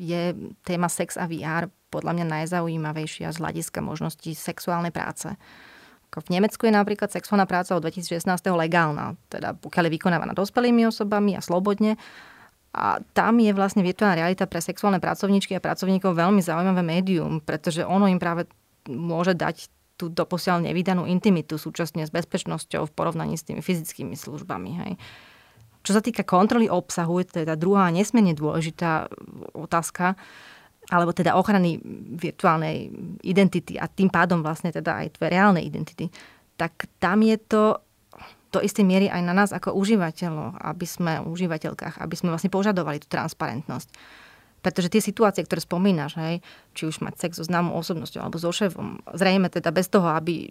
Speaker 3: je téma sex a VR podľa mňa najzaujímavejšia z hľadiska možností sexuálnej práce. V Nemecku je napríklad sexuálna práca od 2016. legálna, teda pokiaľ je vykonávaná dospelými osobami a slobodne. A tam je vlastne virtuálna realita pre sexuálne pracovníčky a pracovníkov veľmi zaujímavé médium, pretože ono im práve môže dať tú doposiaľ nevydanú intimitu súčasne s bezpečnosťou v porovnaní s tými fyzickými službami. Hej. Čo sa týka kontroly obsahu, to je druhá nesmierne dôležitá otázka, alebo teda ochrany virtuálnej identity a tým pádom vlastne teda aj tvoje reálnej identity, tak tam je to do istej miery aj na nás ako užívateľov, aby sme, užívateľkách, aby sme vlastne požadovali tú transparentnosť. Pretože tie situácie, ktoré spomínaš, hej, či už mať sex so známou osobnosťou alebo so šéfom, zrejme teda bez toho, aby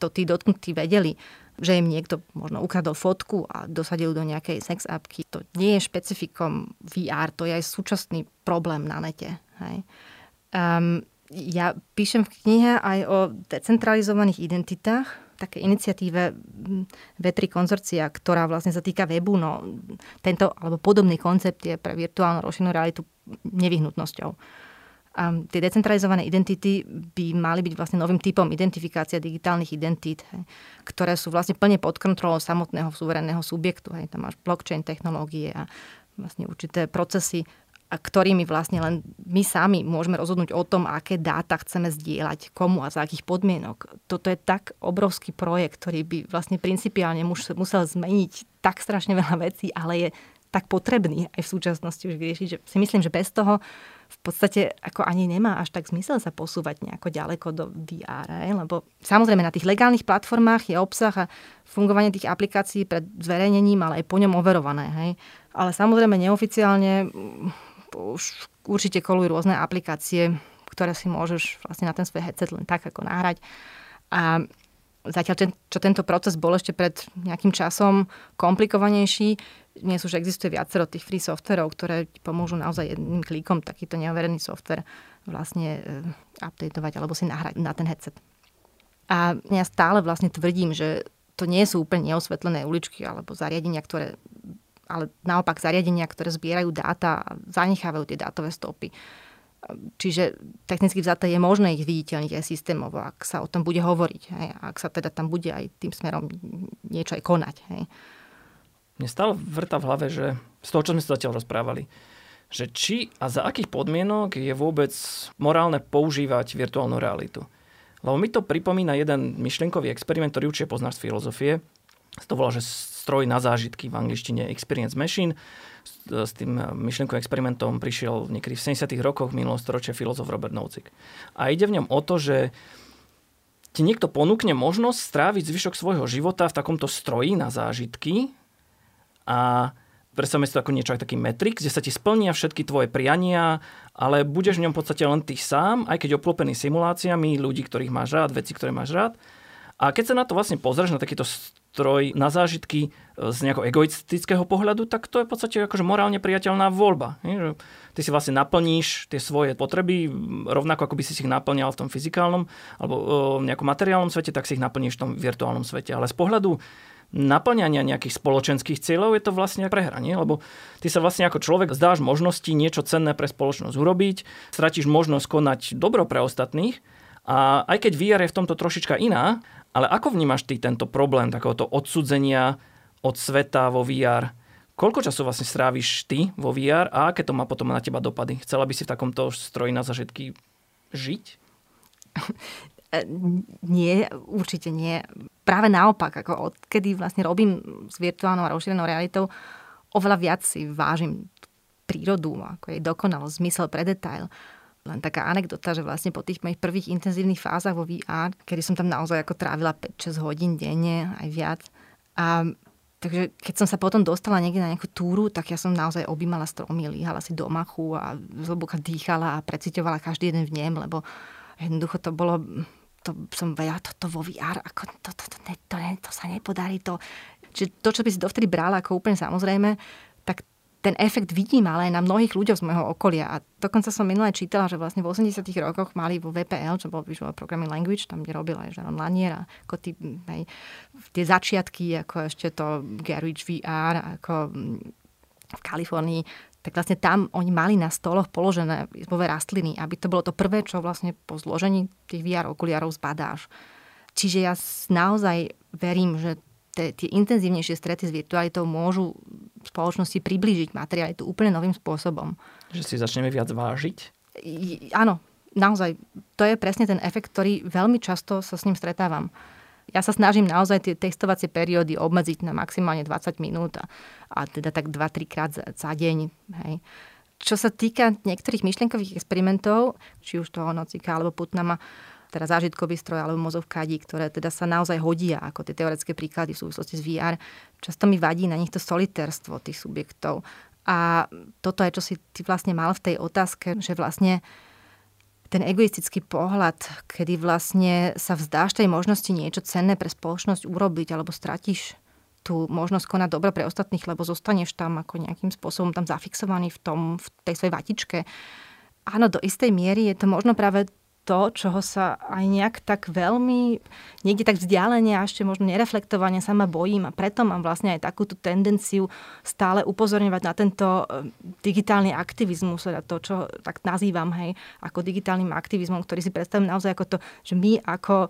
Speaker 3: to tí dotknutí vedeli, že im niekto možno ukradol fotku a dosadil do nejakej sex appky. To nie je špecifikom VR, to je aj súčasný problém na nete. Hej. Um, ja píšem v knihe aj o decentralizovaných identitách, také iniciatíve V3 konzorcia, ktorá vlastne sa týka webu, no tento alebo podobný koncept je pre virtuálnu rozšírenú realitu nevyhnutnosťou. A tie decentralizované identity by mali byť vlastne novým typom identifikácia digitálnych identít, hej, ktoré sú vlastne plne pod kontrolou samotného suverénneho subjektu. Hej. Tam máš blockchain technológie a vlastne určité procesy a ktorými vlastne len my sami môžeme rozhodnúť o tom, aké dáta chceme zdieľať, komu a za akých podmienok. Toto je tak obrovský projekt, ktorý by vlastne principiálne musel zmeniť tak strašne veľa vecí, ale je tak potrebný aj v súčasnosti už vyriešiť, že si myslím, že bez toho v podstate ako ani nemá až tak zmysel sa posúvať nejako ďaleko do VR, lebo samozrejme na tých legálnych platformách je obsah a fungovanie tých aplikácií pred zverejnením, ale aj po ňom overované. Hej. Ale samozrejme neoficiálne už určite kolujú rôzne aplikácie, ktoré si môžeš vlastne na ten svoj headset len tak ako nahrať. A zatiaľ, čo tento proces bol ešte pred nejakým časom komplikovanejší, dnes už existuje viacero tých free softverov, ktoré pomôžu naozaj jedným klikom takýto neoverený software vlastne uh, updateovať alebo si nahrať na ten headset. A ja stále vlastne tvrdím, že to nie sú úplne neosvetlené uličky alebo zariadenia, ktoré ale naopak zariadenia, ktoré zbierajú dáta zanechávajú tie dátové stopy. Čiže technicky vzaté je možné ich viditeľniť aj systémovo, ak sa o tom bude hovoriť. Hej. Ak sa teda tam bude aj tým smerom niečo aj konať. Hej.
Speaker 1: Mne stále vrta v hlave, že z toho, čo sme sa zatiaľ rozprávali, že či a za akých podmienok je vôbec morálne používať virtuálnu realitu. Lebo mi to pripomína jeden myšlienkový experiment, ktorý určite poznáš z filozofie. To volá, že stroj na zážitky v angličtine Experience Machine. S tým myšlienkovým experimentom prišiel niekedy v 70. rokoch minulého storočia filozof Robert Nozick. A ide v ňom o to, že ti niekto ponúkne možnosť stráviť zvyšok svojho života v takomto stroji na zážitky a predstavme si to ako niečo taký metrix, kde sa ti splnia všetky tvoje priania, ale budeš v ňom v podstate len ty sám, aj keď obklopený simuláciami ľudí, ktorých máš rád, veci, ktoré máš rád. A keď sa na to vlastne pozrieš, na takýto stroj, na zážitky e, z nejakého egoistického pohľadu, tak to je v podstate akože morálne priateľná voľba. Ty si vlastne naplníš tie svoje potreby, rovnako ako by si ich naplňal v tom fyzikálnom alebo e, v nejakom materiálnom svete, tak si ich naplníš v tom virtuálnom svete. Ale z pohľadu naplňania nejakých spoločenských cieľov je to vlastne prehra, nie? lebo ty sa vlastne ako človek zdáš možnosti niečo cenné pre spoločnosť urobiť, stratíš možnosť konať dobro pre ostatných a aj keď VR je v tomto trošička iná, ale ako vnímaš ty tento problém takéhoto odsudzenia od sveta vo VR? Koľko času vlastne stráviš ty vo VR a aké to má potom na teba dopady? Chcela by si v takomto stroji na zažitky žiť? <laughs>
Speaker 3: E, nie, určite nie. Práve naopak, ako odkedy vlastne robím s virtuálnou a rozšírenou realitou, oveľa viac si vážim prírodu, ako jej dokonalosť, zmysel pre detail. Len taká anekdota, že vlastne po tých mojich prvých intenzívnych fázach vo VR, kedy som tam naozaj ako trávila 5-6 hodín denne, aj viac. A Takže keď som sa potom dostala niekde na nejakú túru, tak ja som naozaj objímala stromy, líhala si do machu a zhlboka dýchala a precitovala každý jeden v nem, lebo jednoducho to bolo to som vedela, toto vo VR, ako to, to, to, to, to, to sa nepodarí. To. Čiže to, čo by si dovtedy brala ako úplne samozrejme, tak ten efekt vidím ale aj na mnohých ľuďoch z môjho okolia. A dokonca som minulé čítala, že vlastne v 80 rokoch mali vo VPL, čo bol Visual Programming Language, tam, kde robil aj Jaron Lanier, ako tí, aj, tie začiatky, ako ešte to Garage VR, ako v Kalifornii, tak vlastne tam oni mali na stoloch položené izbové rastliny, aby to bolo to prvé, čo vlastne po zložení tých VR okuliarov zbadáš. Čiže ja naozaj verím, že tie, tie intenzívnejšie strety s virtualitou môžu spoločnosti priblížiť materialitu úplne novým spôsobom.
Speaker 1: Že si začneme viac vážiť?
Speaker 3: I, áno, naozaj. To je presne ten efekt, ktorý veľmi často sa s ním stretávam. Ja sa snažím naozaj tie testovacie periódy obmedziť na maximálne 20 minút a, a teda tak 2-3 krát za, za deň. Hej. Čo sa týka niektorých myšlienkových experimentov, či už toho Nocika alebo Putnama, teda zážitkový stroj alebo mozovkádi, ktoré teda sa naozaj hodia ako tie teoretické príklady v súvislosti s VR. Často mi vadí na nich to solitérstvo tých subjektov. A toto je, čo si ty vlastne mal v tej otázke, že vlastne ten egoistický pohľad, kedy vlastne sa vzdáš tej možnosti niečo cenné pre spoločnosť urobiť alebo stratíš tú možnosť konať dobro pre ostatných, lebo zostaneš tam ako nejakým spôsobom tam zafixovaný v, tom, v tej svojej vatičke. Áno, do istej miery je to možno práve to, čoho sa aj nejak tak veľmi, niekde tak vzdialene a ešte možno nereflektovane sama bojím. A preto mám vlastne aj takúto tendenciu stále upozorňovať na tento e, digitálny aktivizmus, teda to, čo tak nazývam, hej, ako digitálnym aktivizmom, ktorý si predstavím naozaj ako to, že my ako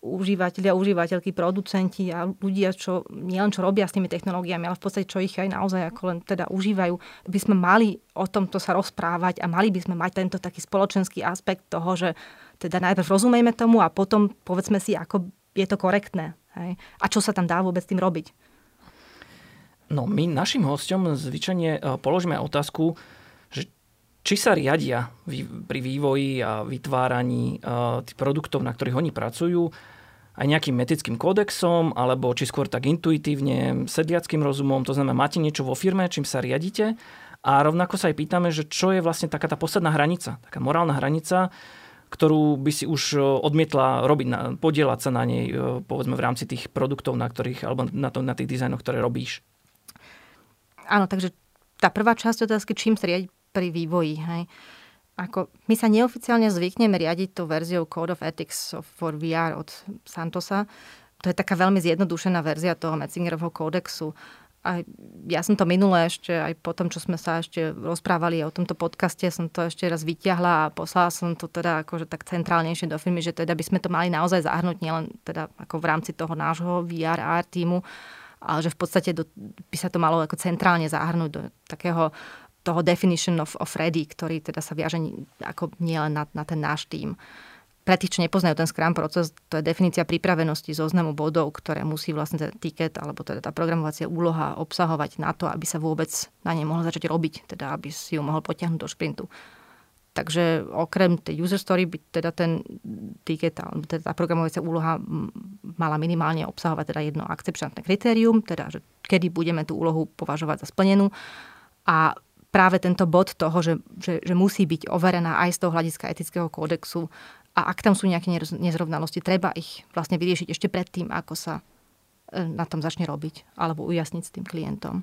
Speaker 3: užívateľia, užívateľky, producenti a ľudia, čo nielen čo robia s tými technológiami, ale v podstate čo ich aj naozaj ako len teda užívajú, by sme mali o tomto sa rozprávať a mali by sme mať tento taký spoločenský aspekt toho, že teda najprv rozumejme tomu a potom povedzme si, ako je to korektné. Hej? A čo sa tam dá vôbec tým robiť.
Speaker 1: No my našim hostom zvyčajne eh, položíme otázku, či sa riadia pri vývoji a vytváraní tých produktov, na ktorých oni pracujú, aj nejakým etickým kódexom, alebo či skôr tak intuitívne, sedliackým rozumom, to znamená, máte niečo vo firme, čím sa riadite a rovnako sa aj pýtame, že čo je vlastne taká tá posledná hranica, taká morálna hranica, ktorú by si už odmietla robiť, podielať sa na nej, povedzme v rámci tých produktov, na ktorých, alebo na, to, na tých dizajnoch, ktoré robíš.
Speaker 3: Áno, takže tá prvá časť otázky, čím sa riadiť pri vývoji. Hej. Ako, my sa neoficiálne zvykneme riadiť tou verziou Code of Ethics for VR od Santosa. To je taká veľmi zjednodušená verzia toho Metzingerovho kódexu. a ja som to minule ešte, aj po tom, čo sme sa ešte rozprávali o tomto podcaste, som to ešte raz vyťahla a poslala som to teda akože tak centrálnejšie do firmy, že teda by sme to mali naozaj zahrnúť nielen teda ako v rámci toho nášho VR AR týmu, ale že v podstate do, by sa to malo ako centrálne zahrnúť do takého toho definition of, of ready, ktorý teda sa viaže ako nielen na, na ten náš tým. Pre tých, čo nepoznajú ten Scrum proces, to je definícia pripravenosti zoznamu bodov, ktoré musí vlastne ten tiket alebo teda tá programovacia úloha obsahovať na to, aby sa vôbec na nej mohol začať robiť, teda aby si ju mohol potiahnuť do šprintu. Takže okrem tej user story by teda ten ticket, teda tá programovacia úloha mala minimálne obsahovať teda jedno akceptantné kritérium, teda že kedy budeme tú úlohu považovať za splnenú a práve tento bod toho, že, že, že musí byť overená aj z toho hľadiska etického kódexu a ak tam sú nejaké nezrovnalosti, treba ich vlastne vyriešiť ešte predtým, ako sa e, na tom začne robiť alebo ujasniť s tým klientom.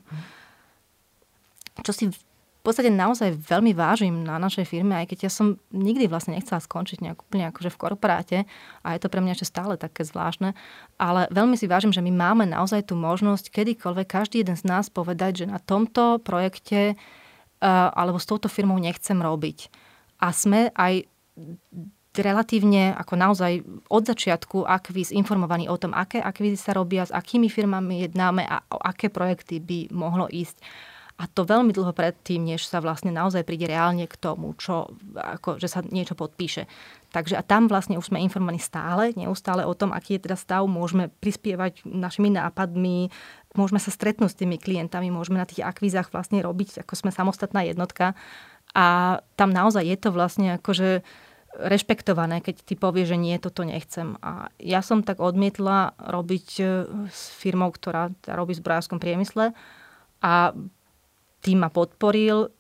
Speaker 3: Čo si v podstate naozaj veľmi vážim na našej firme, aj keď ja som nikdy vlastne nechcela skončiť nejak úplne akože v korporáte a je to pre mňa ešte stále také zvláštne, ale veľmi si vážim, že my máme naozaj tú možnosť kedykoľvek každý jeden z nás povedať, že na tomto projekte alebo s touto firmou nechcem robiť. A sme aj relatívne ako naozaj od začiatku akvíz informovaní o tom, aké akvízy sa robia, s akými firmami jednáme a o aké projekty by mohlo ísť. A to veľmi dlho predtým, než sa vlastne naozaj príde reálne k tomu, čo, ako, že sa niečo podpíše. Takže a tam vlastne už sme informovaní stále, neustále o tom, aký je teda stav, môžeme prispievať našimi nápadmi, môžeme sa stretnúť s tými klientami, môžeme na tých akvízach vlastne robiť, ako sme samostatná jednotka. A tam naozaj je to vlastne akože rešpektované, keď ty povie, že nie, toto nechcem. A ja som tak odmietla robiť e, s firmou, ktorá robí v zbrojárskom priemysle a tým ma podporil.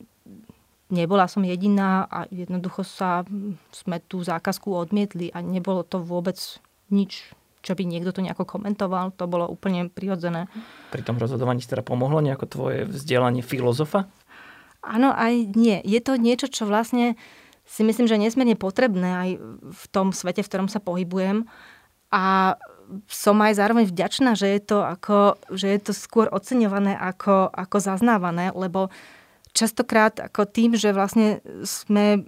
Speaker 3: Nebola som jediná a jednoducho sa sme tú zákazku odmietli a nebolo to vôbec nič, čo by niekto to nejako komentoval. To bolo úplne prirodzené.
Speaker 1: Pri tom rozhodovaní si teda pomohlo nejako tvoje vzdelanie filozofa?
Speaker 3: Áno, aj nie. Je to niečo, čo vlastne si myslím, že je nesmierne potrebné aj v tom svete, v ktorom sa pohybujem. A som aj zároveň vďačná, že je to, ako, že je to skôr oceňované ako, ako zaznávané, lebo častokrát ako tým, že vlastne sme,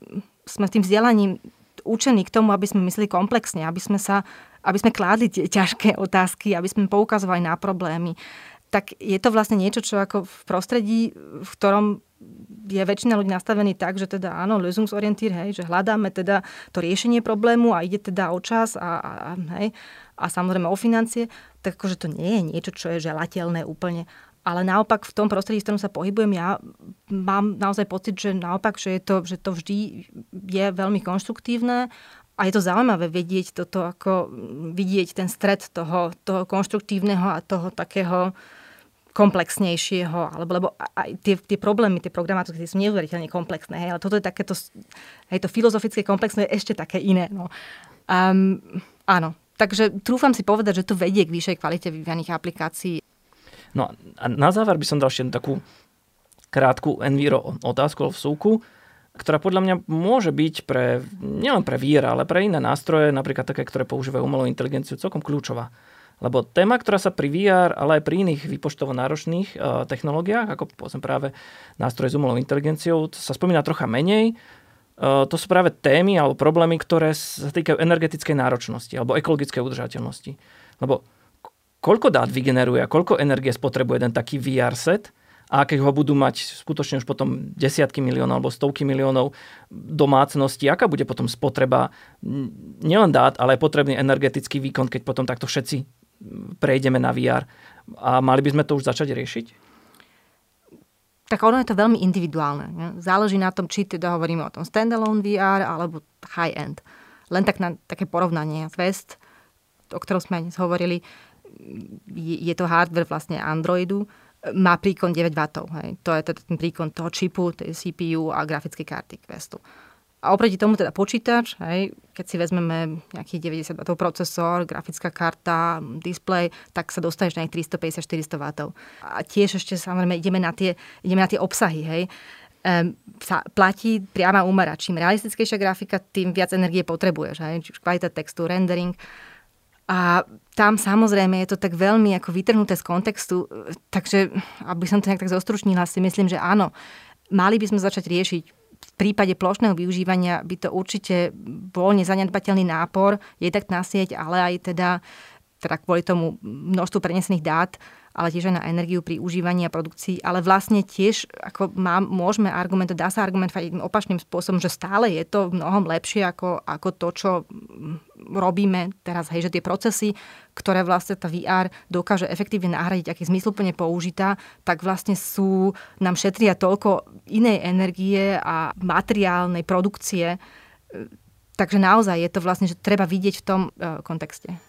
Speaker 3: sme tým vzdelaním učení k tomu, aby sme mysleli komplexne, aby sme, sa, aby sme kládli tie ťažké otázky, aby sme poukazovali na problémy, tak je to vlastne niečo, čo ako v prostredí, v ktorom je väčšina ľudí nastavený tak, že teda áno, lösungsorientiert, hej, že hľadáme teda to riešenie problému a ide teda o čas a, a, a, hej, a samozrejme o financie, tak akože to nie je niečo, čo je želateľné úplne. Ale naopak v tom prostredí, v ktorom sa pohybujem, ja mám naozaj pocit, že naopak, že, je to, že to vždy je veľmi konštruktívne a je to zaujímavé vedieť toto, ako vidieť ten stred toho, toho konštruktívneho a toho takého komplexnejšieho, alebo lebo aj tie, tie problémy, tie programátorské sú neuveriteľne komplexné, hej, ale toto je takéto, hej, to filozofické komplexné je ešte také iné. No. Um, áno, takže trúfam si povedať, že to vedie k vyššej kvalite vyvíjaných aplikácií.
Speaker 1: No a na záver by som dal ešte takú krátku Enviro otázku v súku, ktorá podľa mňa môže byť pre, nielen pre VR, ale pre iné nástroje, napríklad také, ktoré používajú umelú inteligenciu, celkom kľúčová. Lebo téma, ktorá sa pri VR, ale aj pri iných výpočtovo náročných uh, technológiách, ako povedzme práve nástroje s umelou inteligenciou, sa spomína trocha menej. Uh, to sú práve témy alebo problémy, ktoré sa týkajú energetickej náročnosti alebo ekologickej udržateľnosti. Lebo koľko dát vygeneruje a koľko energie spotrebuje jeden taký VR set a keď ho budú mať skutočne už potom desiatky miliónov alebo stovky miliónov domácností, aká bude potom spotreba nielen dát, ale aj potrebný energetický výkon, keď potom takto všetci prejdeme na VR. A mali by sme to už začať riešiť?
Speaker 3: Tak ono je to veľmi individuálne. Záleží na tom, či teda hovoríme o tom standalone VR alebo high-end. Len tak na také porovnanie. Vest, o ktorom sme dnes hovorili, je to hardware vlastne Androidu, má príkon 9 W. Hej. To je teda ten príkon toho čipu, tej CPU a grafickej karty Questu. A oproti tomu teda počítač, hej, keď si vezmeme nejaký 90 W procesor, grafická karta, display, tak sa dostaneš na 350-400 W. A tiež ešte samozrejme ideme na tie, ideme na tie obsahy, hej. Um, sa platí priama úmera. Čím realistickejšia grafika, tým viac energie potrebuješ. Hej? Čiže kvalita textu, rendering. A tam samozrejme je to tak veľmi ako vytrhnuté z kontextu, takže aby som to nejak tak zostručnila, si myslím, že áno, mali by sme začať riešiť. V prípade plošného využívania by to určite bol nezanedbateľný nápor, jednak na sieť, ale aj teda, teda kvôli tomu množstvu prenesených dát, ale tiež aj na energiu pri užívaní a produkcii. Ale vlastne tiež ako má, môžeme argumentovať, dá sa argumentovať opačným spôsobom, že stále je to mnohom lepšie ako, ako to, čo robíme teraz, hej, že tie procesy, ktoré vlastne tá VR dokáže efektívne nahradiť, aký zmysluplne použitá, tak vlastne sú, nám šetria toľko inej energie a materiálnej produkcie. Takže naozaj je to vlastne, že treba vidieť v tom uh, kontexte.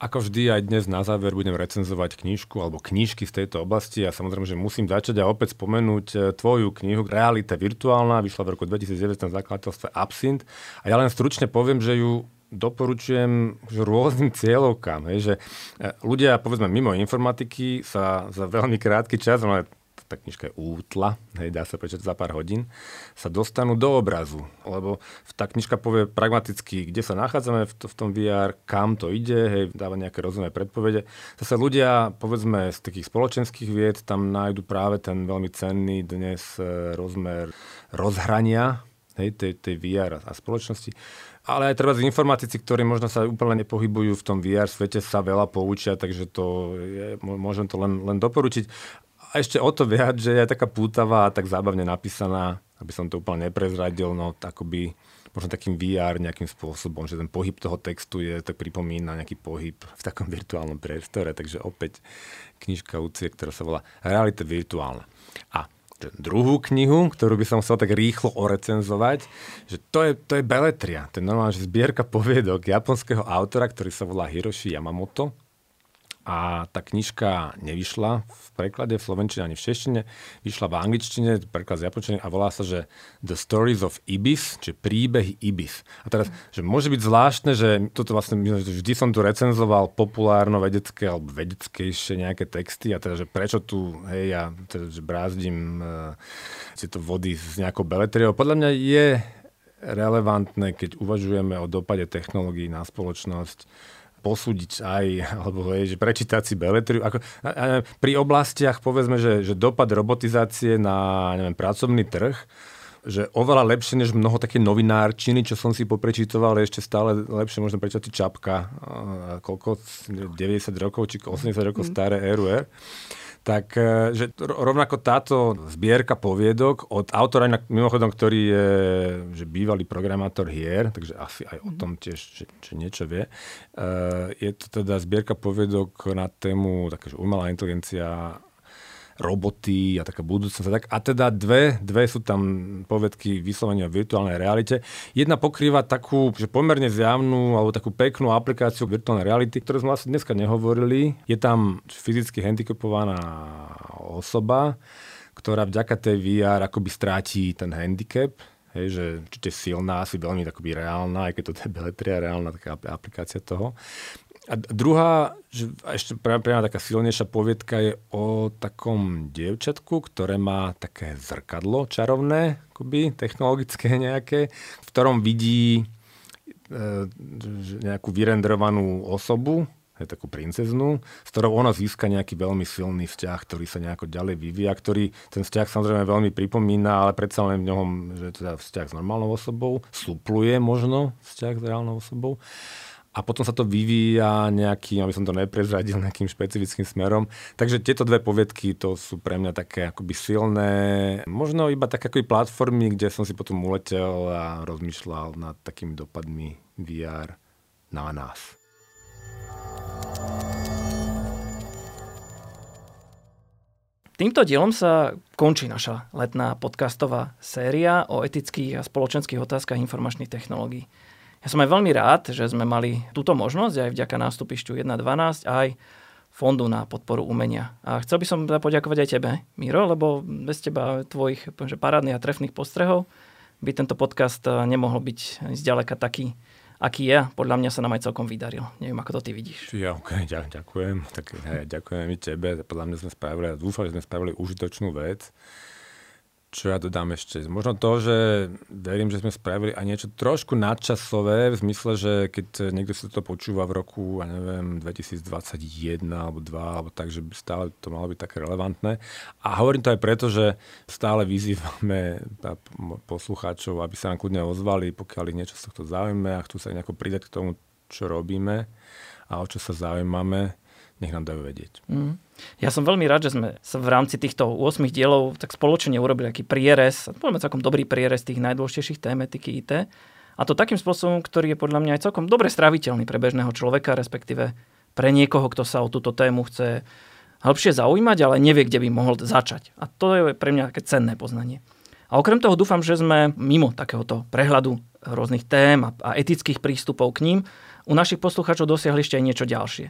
Speaker 4: Ako vždy aj dnes na záver budem recenzovať knižku alebo knižky z tejto oblasti a samozrejme, že musím začať a opäť spomenúť e, tvoju knihu Realita virtuálna, vyšla v roku 2009 na zakladateľstve Absint a ja len stručne poviem, že ju doporučujem rôznym cieľovkám. Hej, že e, ľudia, povedzme, mimo informatiky sa za veľmi krátky čas, ale tá knižka je útla, hej, dá sa prečítať za pár hodín, sa dostanú do obrazu. Lebo tá knižka povie pragmaticky, kde sa nachádzame v, to, v tom VR, kam to ide, hej, dáva nejaké rozumné predpovede. Zase ľudia, povedzme, z takých spoločenských vied tam nájdu práve ten veľmi cenný dnes e, rozmer rozhrania hej, tej, tej VR a spoločnosti. Ale aj treba z informatici, ktorí možno sa úplne nepohybujú v tom VR svete, sa veľa poučia, takže to je, môžem to len, len doporučiť a ešte o to viac, že je taká pútavá a tak zábavne napísaná, aby som to úplne neprezradil, no akoby možno takým VR nejakým spôsobom, že ten pohyb toho textu je, tak pripomína nejaký pohyb v takom virtuálnom priestore, takže opäť knižka Lucie, ktorá sa volá Realita virtuálna. A druhú knihu, ktorú by som chcel tak rýchlo orecenzovať, že to je, to je beletria. To je normálne, že zbierka <laughs> poviedok japonského autora, ktorý sa volá Hiroshi Yamamoto a tá knižka nevyšla v preklade v slovenčine ani v češtine, vyšla v angličtine, preklad z japončiny a volá sa, že The Stories of Ibis, či príbehy Ibis. A teraz, že môže byť zvláštne, že toto vlastne, vždy som tu recenzoval populárno-vedecké alebo vedeckejšie nejaké texty a teda, že prečo tu, hej, ja teda, že brázdim uh, tieto vody s nejakou beletriou. Podľa mňa je relevantné, keď uvažujeme o dopade technológií na spoločnosť, posúdiť aj, alebo hej, že prečítať si beletriu. Ako, a, a, pri oblastiach, povedzme, že, že dopad robotizácie na neviem, pracovný trh, že oveľa lepšie než mnoho také novinárčiny, čo som si poprečítoval, ešte stále lepšie možno prečítať Čapka, koľko, 90 rokov či 80 rokov mm. staré RUR tak e, že rovnako táto zbierka poviedok od autora, mimochodom, ktorý je že bývalý programátor hier, takže asi aj o mhm. tom tiež že, že niečo vie, e, je to teda zbierka poviedok na tému také, že umelá inteligencia roboty a taká budúcnosť a tak. A teda dve, dve sú tam povedky vyslovene o virtuálnej realite. Jedna pokrýva takú, že pomerne zjavnú alebo takú peknú aplikáciu virtuálnej reality, ktorú sme vlastne dneska nehovorili. Je tam fyzicky handicapovaná osoba, ktorá vďaka tej VR akoby stráti ten handicap, Hej, že určite silná, asi veľmi takoby reálna, aj keď to <laughs> je beletria, reálna taká aplikácia toho. A druhá, že ešte priamo, priamo taká silnejšia poviedka je o takom dievčatku, ktoré má také zrkadlo čarovné, akoby technologické <laughs> nejaké, v ktorom vidí e, nejakú vyrendrovanú osobu, je takú princeznú, s ktorou ona získa nejaký veľmi silný vzťah, ktorý sa nejako ďalej vyvíja, ktorý ten vzťah samozrejme veľmi pripomína, ale predsa len v ňom, že teda vzťah s normálnou osobou, supluje možno vzťah s reálnou osobou a potom sa to vyvíja nejakým, aby som to neprezradil, <laughs> nejakým špecifickým smerom. Takže tieto dve poviedky to sú pre mňa také akoby silné, možno iba také akoby platformy, kde som si potom uletel a rozmýšľal nad takými dopadmi VR na nás.
Speaker 1: Týmto dielom sa končí naša letná podcastová séria o etických a spoločenských otázkach informačných technológií. Ja som aj veľmi rád, že sme mali túto možnosť aj vďaka nástupišťu 1.12 aj Fondu na podporu umenia. A chcel by som teda poďakovať aj tebe, Miro, lebo bez teba tvojich že parádnych a trefných postrehov by tento podcast eh, nemohol byť zďaleka taký, aký je. Podľa mňa sa nám aj celkom vydaril. Neviem, ako to ty vidíš.
Speaker 4: Ja, ok, <laughs> ďakujem. Tak ja, ďakujem i tebe. Podľa mňa sme spravili, dúfam, že sme spravili užitočnú vec. Čo ja dodám ešte? Možno to, že verím, že sme spravili aj niečo trošku nadčasové, v zmysle, že keď niekto si to počúva v roku, ja neviem, 2021 alebo 2, alebo tak, že by stále to malo byť také relevantné. A hovorím to aj preto, že stále vyzývame poslucháčov, aby sa nám kľudne ozvali, pokiaľ ich niečo z tohto zaujíma a chcú sa nejako pridať k tomu, čo robíme a o čo sa zaujímame nech nám dajú vedieť. Mm.
Speaker 1: Ja som veľmi rád, že sme v rámci týchto 8 dielov tak spoločne urobili aký prierez, poďme celkom dobrý prierez tých najdôležitejších tém etiky IT. A to takým spôsobom, ktorý je podľa mňa aj celkom dobre straviteľný pre bežného človeka, respektíve pre niekoho, kto sa o túto tému chce hĺbšie zaujímať, ale nevie, kde by mohol začať. A to je pre mňa také cenné poznanie. A okrem toho dúfam, že sme mimo takéhoto prehľadu rôznych tém a etických prístupov k ním u našich poslucháčov dosiahli ešte aj niečo ďalšie.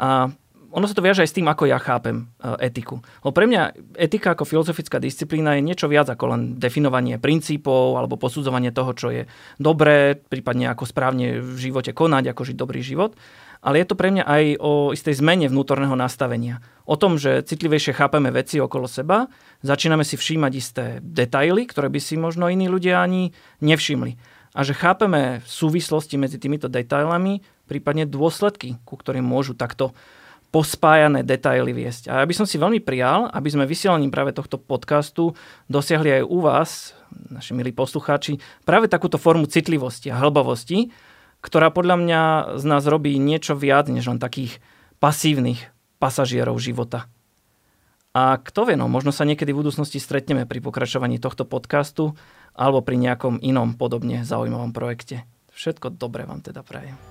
Speaker 1: A ono sa to viaže aj s tým, ako ja chápem e, etiku. Lebo pre mňa etika ako filozofická disciplína je niečo viac ako len definovanie princípov alebo posudzovanie toho, čo je dobré, prípadne ako správne v živote konať, ako žiť dobrý život. Ale je to pre mňa aj o istej zmene vnútorného nastavenia. O tom, že citlivejšie chápeme veci okolo seba, začíname si všímať isté detaily, ktoré by si možno iní ľudia ani nevšimli. A že chápeme súvislosti medzi týmito detailami, prípadne dôsledky, ku ktorým môžu takto pospájané detaily viesť. A ja by som si veľmi prijal, aby sme vysielaním práve tohto podcastu dosiahli aj u vás, naši milí poslucháči, práve takúto formu citlivosti a hlbavosti, ktorá podľa mňa z nás robí niečo viac, než len takých pasívnych pasažierov života. A kto vie, no, možno sa niekedy v budúcnosti stretneme pri pokračovaní tohto podcastu alebo pri nejakom inom podobne zaujímavom projekte. Všetko dobré vám teda prajem.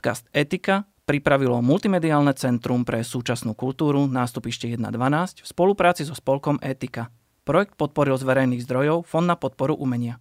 Speaker 1: Podcast Etika pripravilo Multimediálne centrum pre súčasnú kultúru nástupište 1.12 v spolupráci so spolkom Etika. Projekt podporil z verejných zdrojov Fond na podporu umenia.